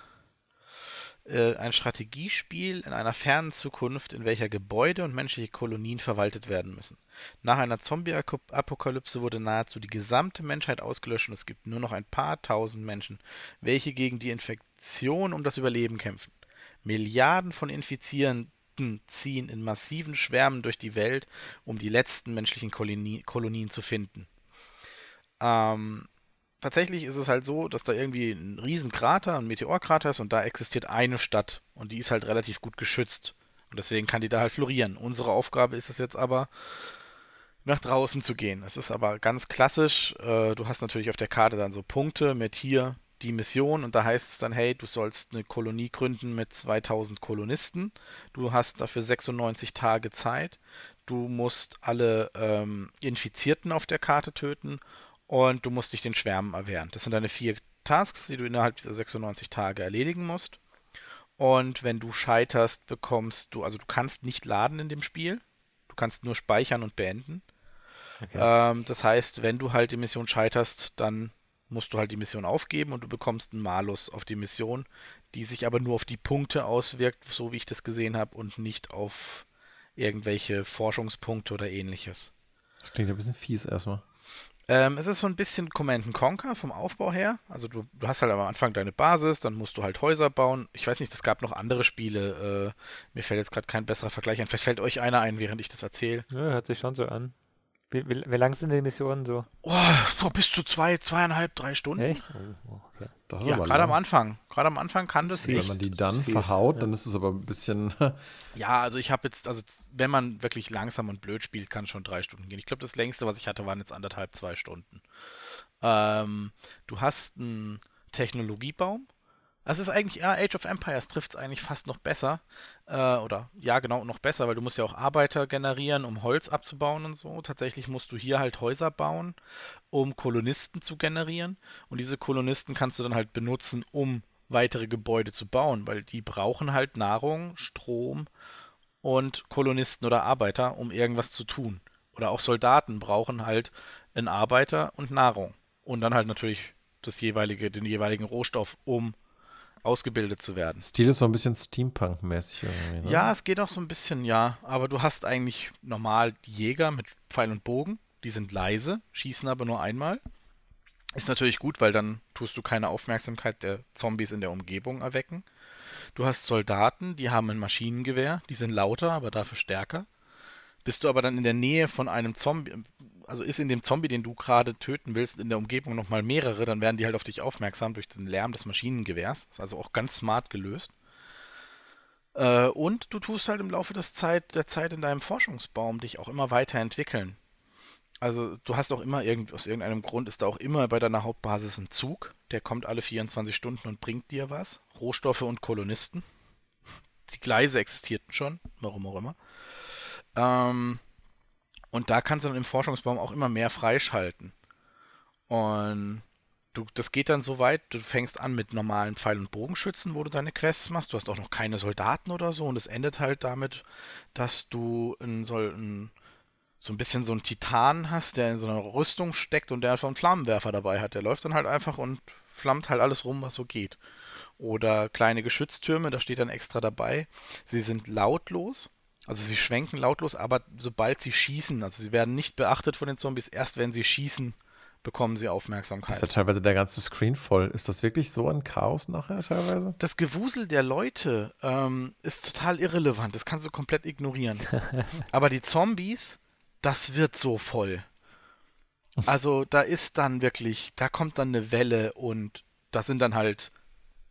C: Äh, ein Strategiespiel in einer fernen Zukunft, in welcher Gebäude und menschliche Kolonien verwaltet werden müssen. Nach einer Zombie-Apokalypse wurde nahezu die gesamte Menschheit ausgelöscht und es gibt nur noch ein paar tausend Menschen, welche gegen die Infektion um das Überleben kämpfen. Milliarden von Infizierenden ziehen in massiven Schwärmen durch die Welt, um die letzten menschlichen Kolonie Kolonien zu finden. Ähm, tatsächlich ist es halt so, dass da irgendwie ein Riesenkrater, ein Meteorkrater ist und da existiert eine Stadt und die ist halt relativ gut geschützt. Und deswegen kann die da halt florieren. Unsere Aufgabe ist es jetzt aber, nach draußen zu gehen. Es ist aber ganz klassisch. Äh, du hast natürlich auf der Karte dann so Punkte mit hier die Mission und da heißt es dann, hey, du sollst eine Kolonie gründen mit 2000 Kolonisten. Du hast dafür 96 Tage Zeit. Du musst alle ähm, Infizierten auf der Karte töten und du musst dich den Schwärmen erwehren. Das sind deine vier Tasks, die du innerhalb dieser 96 Tage erledigen musst. Und wenn du scheiterst, bekommst du, also du kannst nicht laden in dem Spiel. Du kannst nur speichern und beenden. Okay. Ähm, das heißt, wenn du halt die Mission scheiterst, dann musst du halt die Mission aufgeben und du bekommst einen Malus auf die Mission, die sich aber nur auf die Punkte auswirkt, so wie ich das gesehen habe, und nicht auf irgendwelche Forschungspunkte oder ähnliches.
A: Das klingt ein bisschen fies erstmal.
C: Ähm, es ist so ein bisschen Command Conquer vom Aufbau her. Also du, du, hast halt am Anfang deine Basis, dann musst du halt Häuser bauen. Ich weiß nicht, es gab noch andere Spiele. Äh, mir fällt jetzt gerade kein besserer Vergleich ein. Vielleicht fällt euch einer ein, während ich das erzähle.
B: Ja, hört sich schon so an. Wie, wie, wie lang sind die Missionen so?
C: Oh, bis zu zwei, zweieinhalb, drei Stunden.
B: Echt? Oh,
C: okay. Ja, gerade am Anfang. Gerade am Anfang kann das
A: Wenn man die dann verhaut, ja. dann ist es aber ein bisschen. *laughs*
C: ja, also ich habe jetzt, also wenn man wirklich langsam und blöd spielt, kann es schon drei Stunden gehen. Ich glaube, das längste, was ich hatte, waren jetzt anderthalb, zwei Stunden. Ähm, du hast einen Technologiebaum. Das ist eigentlich, ja, Age of Empires trifft es eigentlich fast noch besser. Äh, oder ja, genau, noch besser, weil du musst ja auch Arbeiter generieren, um Holz abzubauen und so. Tatsächlich musst du hier halt Häuser bauen, um Kolonisten zu generieren. Und diese Kolonisten kannst du dann halt benutzen, um weitere Gebäude zu bauen, weil die brauchen halt Nahrung, Strom und Kolonisten oder Arbeiter, um irgendwas zu tun. Oder auch Soldaten brauchen halt einen Arbeiter und Nahrung. Und dann halt natürlich das jeweilige, den jeweiligen Rohstoff, um ausgebildet zu werden.
A: Stil ist so ein bisschen Steampunk-mäßig irgendwie.
C: Ne? Ja, es geht auch so ein bisschen, ja. Aber du hast eigentlich normal Jäger mit Pfeil und Bogen. Die sind leise, schießen aber nur einmal. Ist natürlich gut, weil dann tust du keine Aufmerksamkeit der Zombies in der Umgebung erwecken. Du hast Soldaten, die haben ein Maschinengewehr, die sind lauter, aber dafür stärker. Bist du aber dann in der Nähe von einem Zombie, also ist in dem Zombie, den du gerade töten willst, in der Umgebung nochmal mehrere, dann werden die halt auf dich aufmerksam durch den Lärm des Maschinengewehrs. Ist also auch ganz smart gelöst. Äh, und du tust halt im Laufe des Zeit, der Zeit in deinem Forschungsbaum dich auch immer weiterentwickeln. Also du hast auch immer irgendwie, aus irgendeinem Grund ist da auch immer bei deiner Hauptbasis ein Zug, der kommt alle 24 Stunden und bringt dir was. Rohstoffe und Kolonisten. Die Gleise existierten schon, warum auch immer. Ähm, und da kannst du dann im Forschungsbaum auch immer mehr freischalten. Und du, das geht dann so weit, du fängst an mit normalen Pfeil- und Bogenschützen, wo du deine Quests machst. Du hast auch noch keine Soldaten oder so. Und es endet halt damit, dass du in so, ein, so ein bisschen so einen Titan hast, der in so einer Rüstung steckt und der einfach einen Flammenwerfer dabei hat. Der läuft dann halt einfach und flammt halt alles rum, was so geht. Oder kleine Geschütztürme, da steht dann extra dabei. Sie sind lautlos also sie schwenken lautlos, aber sobald sie schießen, also sie werden nicht beachtet von den Zombies, erst wenn sie schießen, bekommen sie
A: Das
C: Aufmerksamkeit.
A: ist ja teilweise der ganze Screen voll. Ist das wirklich so ein Chaos nachher teilweise?
C: Das Gewusel der Leute ähm, ist total irrelevant. Das kannst du komplett ignorieren. *laughs* Aber die Zombies, das wird so voll. Also da ist dann wirklich, da kommt dann eine Welle und da sind dann halt,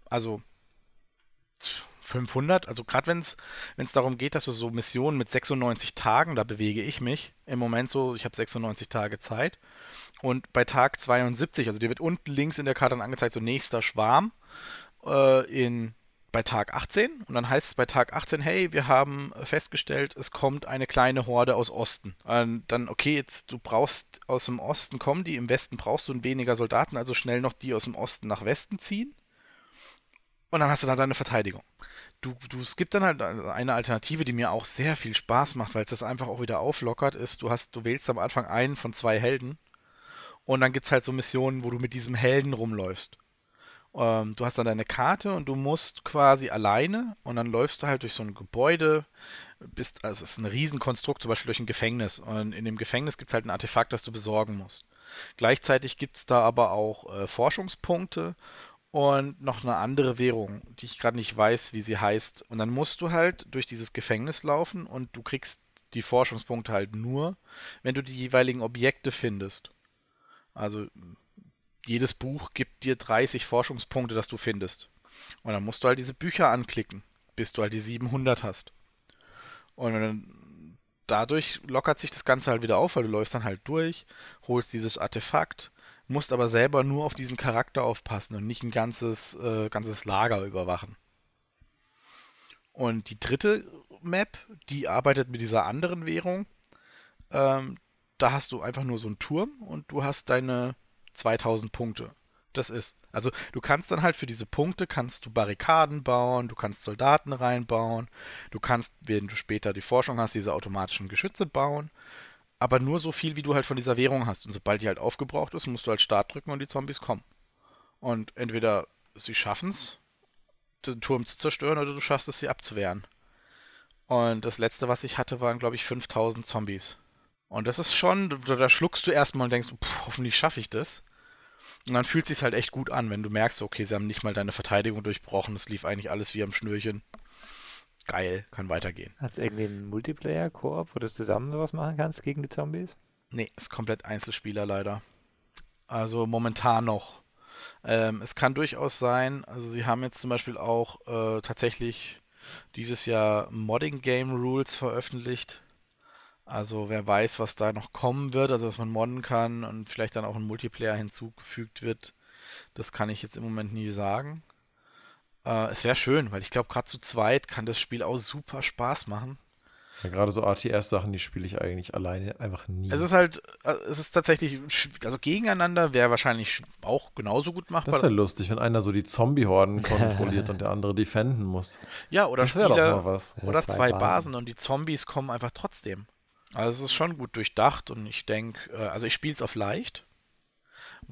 C: also 500, also gerade wenn es darum geht, dass du so Missionen mit 96 Tagen, da bewege ich mich im Moment so, ich habe 96 Tage Zeit und bei Tag 72, also dir wird unten links in der Karte dann angezeigt, so nächster Schwarm äh, in bei Tag 18 und dann heißt es bei Tag 18, hey, wir haben festgestellt, es kommt eine kleine Horde aus Osten. Und dann, okay, jetzt du brauchst aus dem Osten kommen die, im Westen brauchst du weniger Soldaten, also schnell noch die aus dem Osten nach Westen ziehen. Und dann hast du dann deine Verteidigung. Du, du, es gibt dann halt eine Alternative, die mir auch sehr viel Spaß macht, weil es das einfach auch wieder auflockert, ist, du hast, du wählst am Anfang einen von zwei Helden und dann gibt es halt so Missionen, wo du mit diesem Helden rumläufst. Ähm, du hast dann deine Karte und du musst quasi alleine und dann läufst du halt durch so ein Gebäude, bist, also es ist ein Riesenkonstrukt, zum Beispiel durch ein Gefängnis. Und in dem Gefängnis gibt es halt ein Artefakt, das du besorgen musst. Gleichzeitig gibt es da aber auch äh, Forschungspunkte und noch eine andere Währung, die ich gerade nicht weiß, wie sie heißt. Und dann musst du halt durch dieses Gefängnis laufen und du kriegst die Forschungspunkte halt nur, wenn du die jeweiligen Objekte findest. Also jedes Buch gibt dir 30 Forschungspunkte, dass du findest. Und dann musst du halt diese Bücher anklicken, bis du halt die 700 hast. Und dann, dadurch lockert sich das Ganze halt wieder auf, weil du läufst dann halt durch, holst dieses Artefakt, musst aber selber nur auf diesen Charakter aufpassen und nicht ein ganzes, äh, ganzes Lager überwachen. Und die dritte Map, die arbeitet mit dieser anderen Währung. Ähm, da hast du einfach nur so einen Turm und du hast deine 2000 Punkte. Das ist. Also du kannst dann halt für diese Punkte kannst du Barrikaden bauen, du kannst Soldaten reinbauen, du kannst, wenn du später die Forschung hast, diese automatischen Geschütze bauen, aber nur so viel, wie du halt von dieser Währung hast. Und sobald die halt aufgebraucht ist, musst du halt Start drücken und die Zombies kommen. Und entweder sie schaffen es, den Turm zu zerstören, oder du schaffst es, sie abzuwehren. Und das letzte, was ich hatte, waren, glaube ich, 5000 Zombies. Und das ist schon, da, da schluckst du erstmal und denkst, pff, hoffentlich schaffe ich das. Und dann fühlt es sich halt echt gut an, wenn du merkst, okay, sie haben nicht mal deine Verteidigung durchbrochen, es lief eigentlich alles wie am Schnürchen. Geil, kann weitergehen.
B: Hat es irgendwie einen Multiplayer-Koop, wo du zusammen sowas machen kannst gegen die Zombies?
C: Nee, ist komplett Einzelspieler leider. Also momentan noch. Ähm, es kann durchaus sein, also sie haben jetzt zum Beispiel auch äh, tatsächlich dieses Jahr Modding Game Rules veröffentlicht. Also wer weiß, was da noch kommen wird, also dass man modden kann und vielleicht dann auch ein Multiplayer hinzugefügt wird, das kann ich jetzt im Moment nie sagen. Äh, es wäre schön, weil ich glaube, gerade zu zweit kann das Spiel auch super Spaß machen.
A: Ja, gerade so RTS-Sachen, die spiele ich eigentlich alleine einfach nie.
C: Es ist halt, äh, es ist tatsächlich, also gegeneinander wäre wahrscheinlich sch- auch genauso gut
A: das
C: machbar.
A: wäre lustig, wenn einer so die Zombie-Horden kontrolliert *laughs* und der andere defenden muss.
C: Ja, oder
A: Das wäre doch
C: Spieler,
A: mal was.
B: Ja,
C: oder
B: zwei
C: zwei Basen.
B: Basen.
C: und die Zombies kommen einfach trotzdem. Also es ist schon gut durchdacht und ich denke, äh, also ich spiele es auf leicht,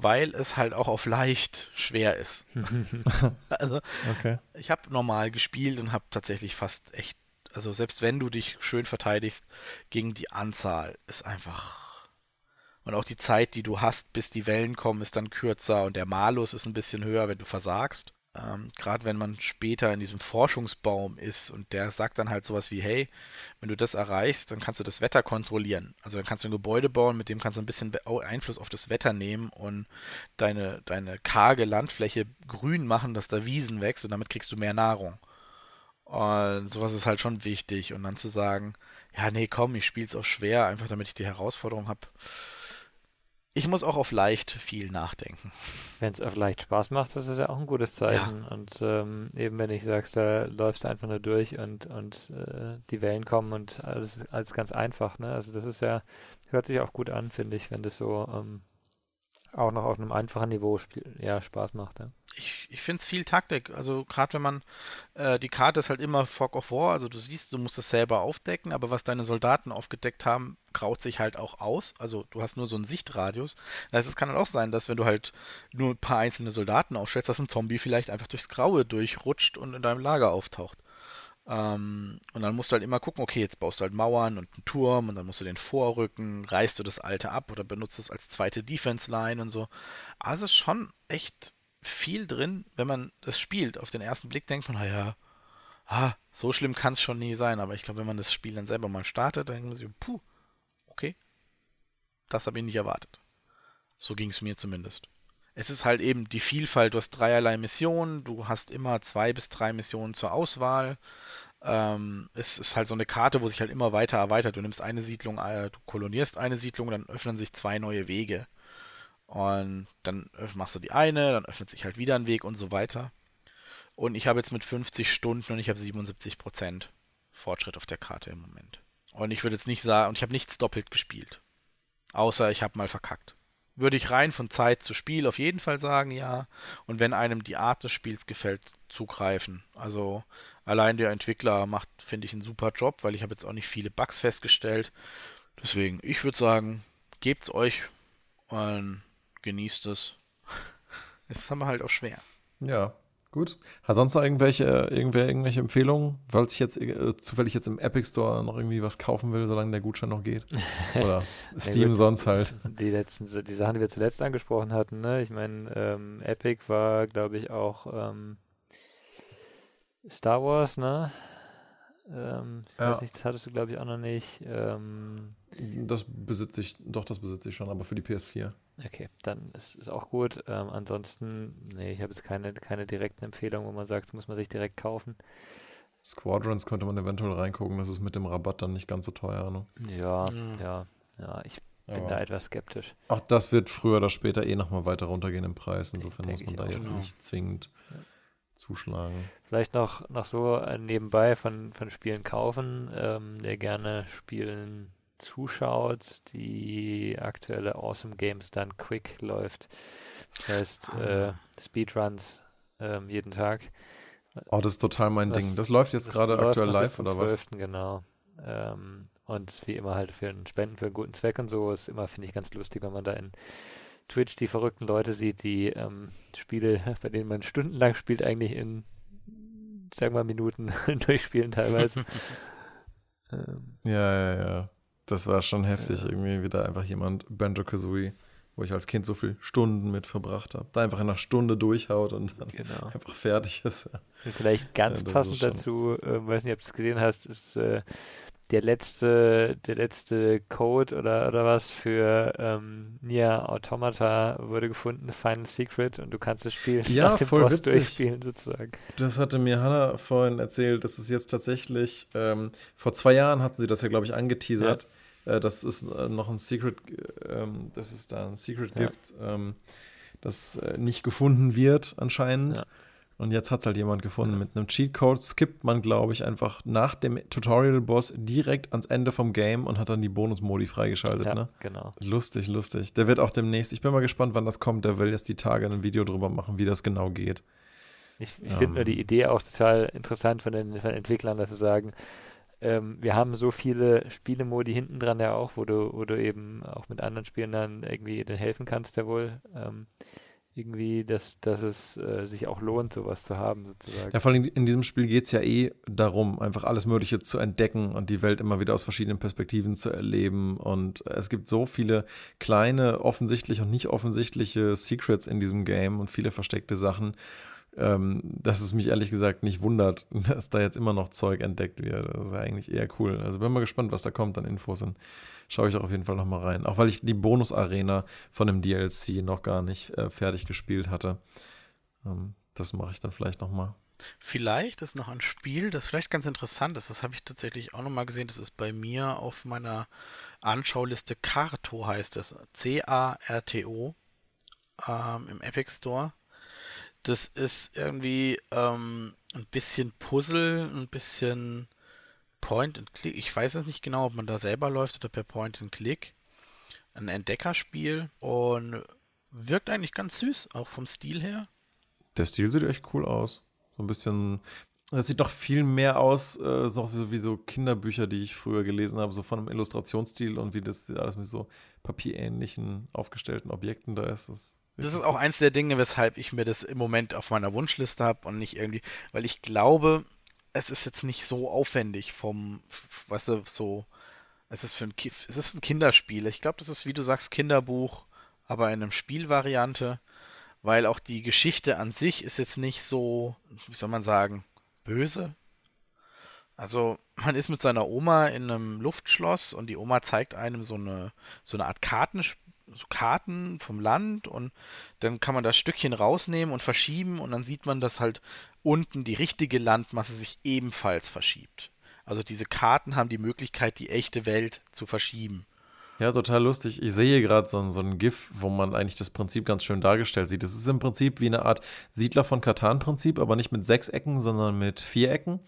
C: weil es halt auch auf leicht schwer ist. *laughs* Also
A: Okay.
C: ich habe normal gespielt und habe tatsächlich fast echt, also selbst wenn du dich schön verteidigst, gegen die Anzahl ist einfach. Und auch die Zeit, die du hast, bis die Wellen kommen, ist dann kürzer und der Malus ist ein bisschen höher, wenn du versagst. Ähm, Gerade wenn man später in diesem Forschungsbaum ist und der sagt dann halt sowas wie, hey, wenn du das erreichst, dann kannst du das Wetter kontrollieren. Also dann kannst du ein Gebäude bauen, mit dem kannst du ein bisschen Einfluss auf das Wetter nehmen und deine, deine karge Landfläche grün machen, dass da Wiesen wächst und damit kriegst du mehr Nahrung. Und sowas ist halt schon wichtig. Und dann zu sagen, ja, nee, komm, ich spiel's auf schwer, einfach damit ich die Herausforderung habe. Ich muss auch auf leicht viel nachdenken.
B: Wenn es vielleicht Spaß macht, das ist ja auch ein gutes Zeichen. Und ähm, eben wenn ich sagst, da läufst du einfach nur durch und, und äh, die Wellen kommen und alles, alles ganz einfach, ne? Also das ist ja, hört sich auch gut an, finde ich, wenn das so ähm, auch noch auf einem einfachen Niveau ja, Spaß macht, ja.
C: Ich, ich finde es viel Taktik. Also gerade wenn man, äh, die Karte ist halt immer Fog of War, also du siehst, du musst es selber aufdecken, aber was deine Soldaten aufgedeckt haben, graut sich halt auch aus. Also du hast nur so einen Sichtradius. Das heißt, es kann halt auch sein, dass wenn du halt nur ein paar einzelne Soldaten aufstellst, dass ein Zombie vielleicht einfach durchs Graue durchrutscht und in deinem Lager auftaucht. Ähm, und dann musst du halt immer gucken, okay, jetzt baust du halt Mauern und einen Turm und dann musst du den vorrücken, reißt du das alte ab oder benutzt es als zweite Defense-Line und so. Also schon echt viel drin, wenn man das spielt. Auf den ersten Blick denkt man, naja, ah, so schlimm kann es schon nie sein. Aber ich glaube, wenn man das Spiel dann selber mal startet, dann denkt man sich, puh, okay, das habe ich nicht erwartet. So ging es mir zumindest. Es ist halt eben die Vielfalt, du hast dreierlei Missionen, du hast immer zwei bis drei Missionen zur Auswahl. Ähm, es ist halt so eine Karte, wo sich halt immer weiter erweitert. Du nimmst eine Siedlung, äh, du kolonierst eine Siedlung, dann öffnen sich zwei neue Wege. Und dann machst du die eine, dann öffnet sich halt wieder ein Weg und so weiter. Und ich habe jetzt mit 50 Stunden und ich habe 77% Fortschritt auf der Karte im Moment. Und ich würde jetzt nicht sagen, und ich habe nichts doppelt gespielt. Außer ich habe mal verkackt. Würde ich rein von Zeit zu Spiel auf jeden Fall sagen, ja. Und wenn einem die Art des Spiels gefällt, zugreifen. Also allein der Entwickler macht, finde ich, einen super Job, weil ich habe jetzt auch nicht viele Bugs festgestellt. Deswegen, ich würde sagen, gebt's euch und genießt es. *laughs* Es ist aber halt auch schwer.
A: Ja, Gut. Hat sonst noch irgendwelche, irgendwer irgendwelche Empfehlungen, falls ich jetzt äh, zufällig jetzt im Epic Store noch irgendwie was kaufen will, solange der Gutschein noch geht? *laughs* Oder Steam ja, sonst halt.
B: Die letzten, die Sachen, die wir zuletzt angesprochen hatten, ne? Ich meine, ähm, Epic war, glaube ich, auch ähm, Star Wars, ne? Ähm, ich ja. weiß nicht, das hattest du, glaube ich, auch noch nicht. Ähm,
A: das besitze ich, doch, das besitze ich schon, aber für die PS4.
B: Okay, dann ist es auch gut. Ähm, ansonsten, nee, ich habe jetzt keine, keine direkten Empfehlungen, wo man sagt, das muss man sich direkt kaufen.
A: Squadrons könnte man eventuell reingucken, das ist mit dem Rabatt dann nicht ganz so teuer. Ne?
B: Ja, mhm. ja, ja, ich bin Aber da etwas skeptisch.
A: Auch das wird früher oder später eh nochmal weiter runtergehen im Preis, insofern muss man da jetzt genau. nicht zwingend ja. Zuschlagen.
B: Vielleicht noch, noch so nebenbei von, von Spielen kaufen, ähm, der gerne spielen zuschaut, die aktuelle Awesome Games dann quick läuft. Das heißt, ah. äh, Speedruns ähm, jeden Tag.
A: Oh, das ist total mein das, Ding. Das läuft jetzt gerade aktuell live oder 12. was?
B: Genau. Ähm, und wie immer halt für einen Spenden für einen guten Zweck und so ist immer, finde ich, ganz lustig, wenn man da in Twitch die verrückten Leute sieht, die ähm, Spiele, *laughs* bei denen man stundenlang spielt, eigentlich in, sagen wir mal, Minuten *laughs* durchspielen teilweise. *laughs*
A: ähm, ja, ja, ja. Das war schon heftig, ja. irgendwie wieder einfach jemand, Banjo Kazooie, wo ich als Kind so viele Stunden mit verbracht habe, da einfach in einer Stunde durchhaut und dann genau. einfach fertig ist.
B: Vielleicht ganz ja, passend dazu, äh, weiß nicht, ob du es gesehen hast, ist äh, der letzte, der letzte Code oder, oder was für ähm, Nier Automata wurde gefunden, Final Secret, und du kannst das Spiel
A: ja, nach dem voll Boss witzig.
B: durchspielen sozusagen.
A: Das hatte mir Hannah vorhin erzählt, das ist jetzt tatsächlich, ähm, vor zwei Jahren hatten sie das ja, glaube ich, angeteasert, ja. äh, dass es äh, noch ein Secret, äh, dass es da ein Secret ja. gibt, ähm, das äh, nicht gefunden wird anscheinend. Ja. Und jetzt hat es halt jemand gefunden. Mit einem Cheatcode skippt man, glaube ich, einfach nach dem Tutorial-Boss direkt ans Ende vom Game und hat dann die Bonus-Modi freigeschaltet. Ja, ne?
B: genau.
A: Lustig, lustig. Der wird auch demnächst, ich bin mal gespannt, wann das kommt. Der will jetzt die Tage ein Video drüber machen, wie das genau geht.
B: Ich, ich finde nur die Idee auch total interessant von den, von den Entwicklern, dass sie sagen, ähm, wir haben so viele Spielemodi hinten dran ja auch, wo du, wo du eben auch mit anderen Spielen dann irgendwie den helfen kannst, ja wohl. Ähm, irgendwie, dass, dass es äh, sich auch lohnt, sowas zu haben, sozusagen.
A: Ja, vor allem in diesem Spiel geht es ja eh darum, einfach alles Mögliche zu entdecken und die Welt immer wieder aus verschiedenen Perspektiven zu erleben. Und es gibt so viele kleine, offensichtliche und nicht offensichtliche Secrets in diesem Game und viele versteckte Sachen, ähm, dass es mich ehrlich gesagt nicht wundert, *laughs* dass da jetzt immer noch Zeug entdeckt wird. Das ist ja eigentlich eher cool. Also bin mal gespannt, was da kommt an Infos und schaue ich auch auf jeden Fall nochmal rein. Auch weil ich die Bonus-Arena von dem DLC noch gar nicht äh, fertig gespielt hatte. Ähm, das mache ich dann vielleicht nochmal.
C: Vielleicht ist noch ein Spiel, das vielleicht ganz interessant ist. Das habe ich tatsächlich auch nochmal gesehen. Das ist bei mir auf meiner Anschauliste Carto heißt es. C-A-R-T-O ähm, im Epic Store. Das ist irgendwie ähm, ein bisschen Puzzle, ein bisschen Point and Click. Ich weiß es nicht genau, ob man da selber läuft oder per Point and Click. Ein Entdeckerspiel und wirkt eigentlich ganz süß, auch vom Stil her.
A: Der Stil sieht echt cool aus. So ein bisschen. Das sieht doch viel mehr aus, äh, so wie so Kinderbücher, die ich früher gelesen habe, so von einem Illustrationsstil und wie das alles mit so papierähnlichen aufgestellten Objekten da ist.
C: Das, das ist auch eins der Dinge, weshalb ich mir das im Moment auf meiner Wunschliste habe und nicht irgendwie, weil ich glaube, es ist jetzt nicht so aufwendig vom, weißt du, so, es ist für ein, es ist ein Kinderspiel. Ich glaube, das ist, wie du sagst, Kinderbuch, aber in einem Spielvariante, weil auch die Geschichte an sich ist jetzt nicht so, wie soll man sagen, böse. Also man ist mit seiner Oma in einem Luftschloss und die Oma zeigt einem so eine, so eine Art Kartenspiel so Karten vom Land und dann kann man das Stückchen rausnehmen und verschieben und dann sieht man, dass halt unten die richtige Landmasse sich ebenfalls verschiebt. Also diese Karten haben die Möglichkeit, die echte Welt zu verschieben.
A: Ja, total lustig. Ich sehe gerade so, so ein GIF, wo man eigentlich das Prinzip ganz schön dargestellt sieht. Es ist im Prinzip wie eine Art Siedler von Katan-Prinzip, aber nicht mit Sechsecken, sondern mit Vierecken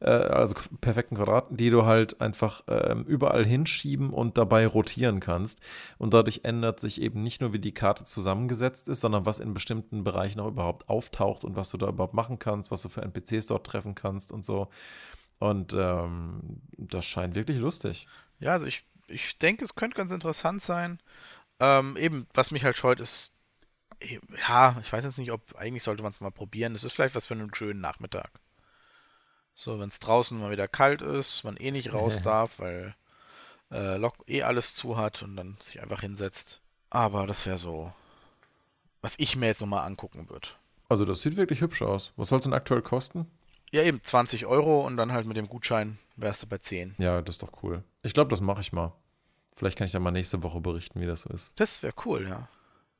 A: äh, also perfekten Quadraten, die du halt einfach äh, überall hinschieben und dabei rotieren kannst. Und dadurch ändert sich eben nicht nur, wie die Karte zusammengesetzt ist, sondern was in bestimmten Bereichen auch überhaupt auftaucht und was du da überhaupt machen kannst, was du für NPCs dort treffen kannst und so. Und ähm, das scheint wirklich lustig.
C: Ja, also ich, ich denke, es könnte ganz interessant sein. Ähm, eben, was mich halt scheut, ist, ja, ich weiß jetzt nicht, ob eigentlich sollte man es mal probieren. Es ist vielleicht was für einen schönen Nachmittag. So, wenn es draußen mal wieder kalt ist, man eh nicht raus *laughs* darf, weil äh, Lok eh alles zu hat und dann sich einfach hinsetzt. Aber das wäre so, was ich mir jetzt nochmal angucken würde.
A: Also das sieht wirklich hübsch aus. Was soll es denn aktuell kosten?
C: Ja, eben 20 Euro und dann halt mit dem Gutschein wärst du bei 10.
A: Ja, das ist doch cool. Ich glaube, das mache ich mal. Vielleicht kann ich dann mal nächste Woche berichten, wie das so ist.
C: Das wäre cool, ja.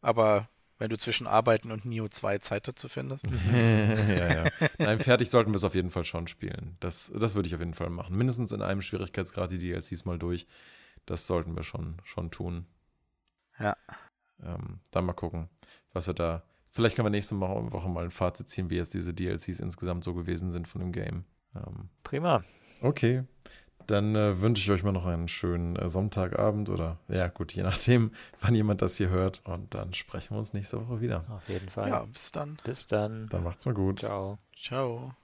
C: Aber wenn du zwischen Arbeiten und Neo 2 Zeit dazu findest. *laughs*
A: ja, ja. Nein, fertig sollten wir es auf jeden Fall schon spielen. Das, das würde ich auf jeden Fall machen. Mindestens in einem Schwierigkeitsgrad die DLCs mal durch. Das sollten wir schon, schon tun.
C: Ja.
A: Ähm, dann mal gucken, was wir da. Vielleicht können wir nächste Woche mal ein Fazit ziehen, wie jetzt diese DLCs insgesamt so gewesen sind von dem Game.
B: Ähm, Prima.
A: Okay. Dann äh, wünsche ich euch mal noch einen schönen äh, Sonntagabend oder ja, gut, je nachdem, *laughs* wann jemand das hier hört. Und dann sprechen wir uns nächste Woche wieder.
B: Auf jeden Fall.
C: Ja, bis dann.
B: Bis dann.
A: Dann macht's mal gut.
B: Ciao.
C: Ciao.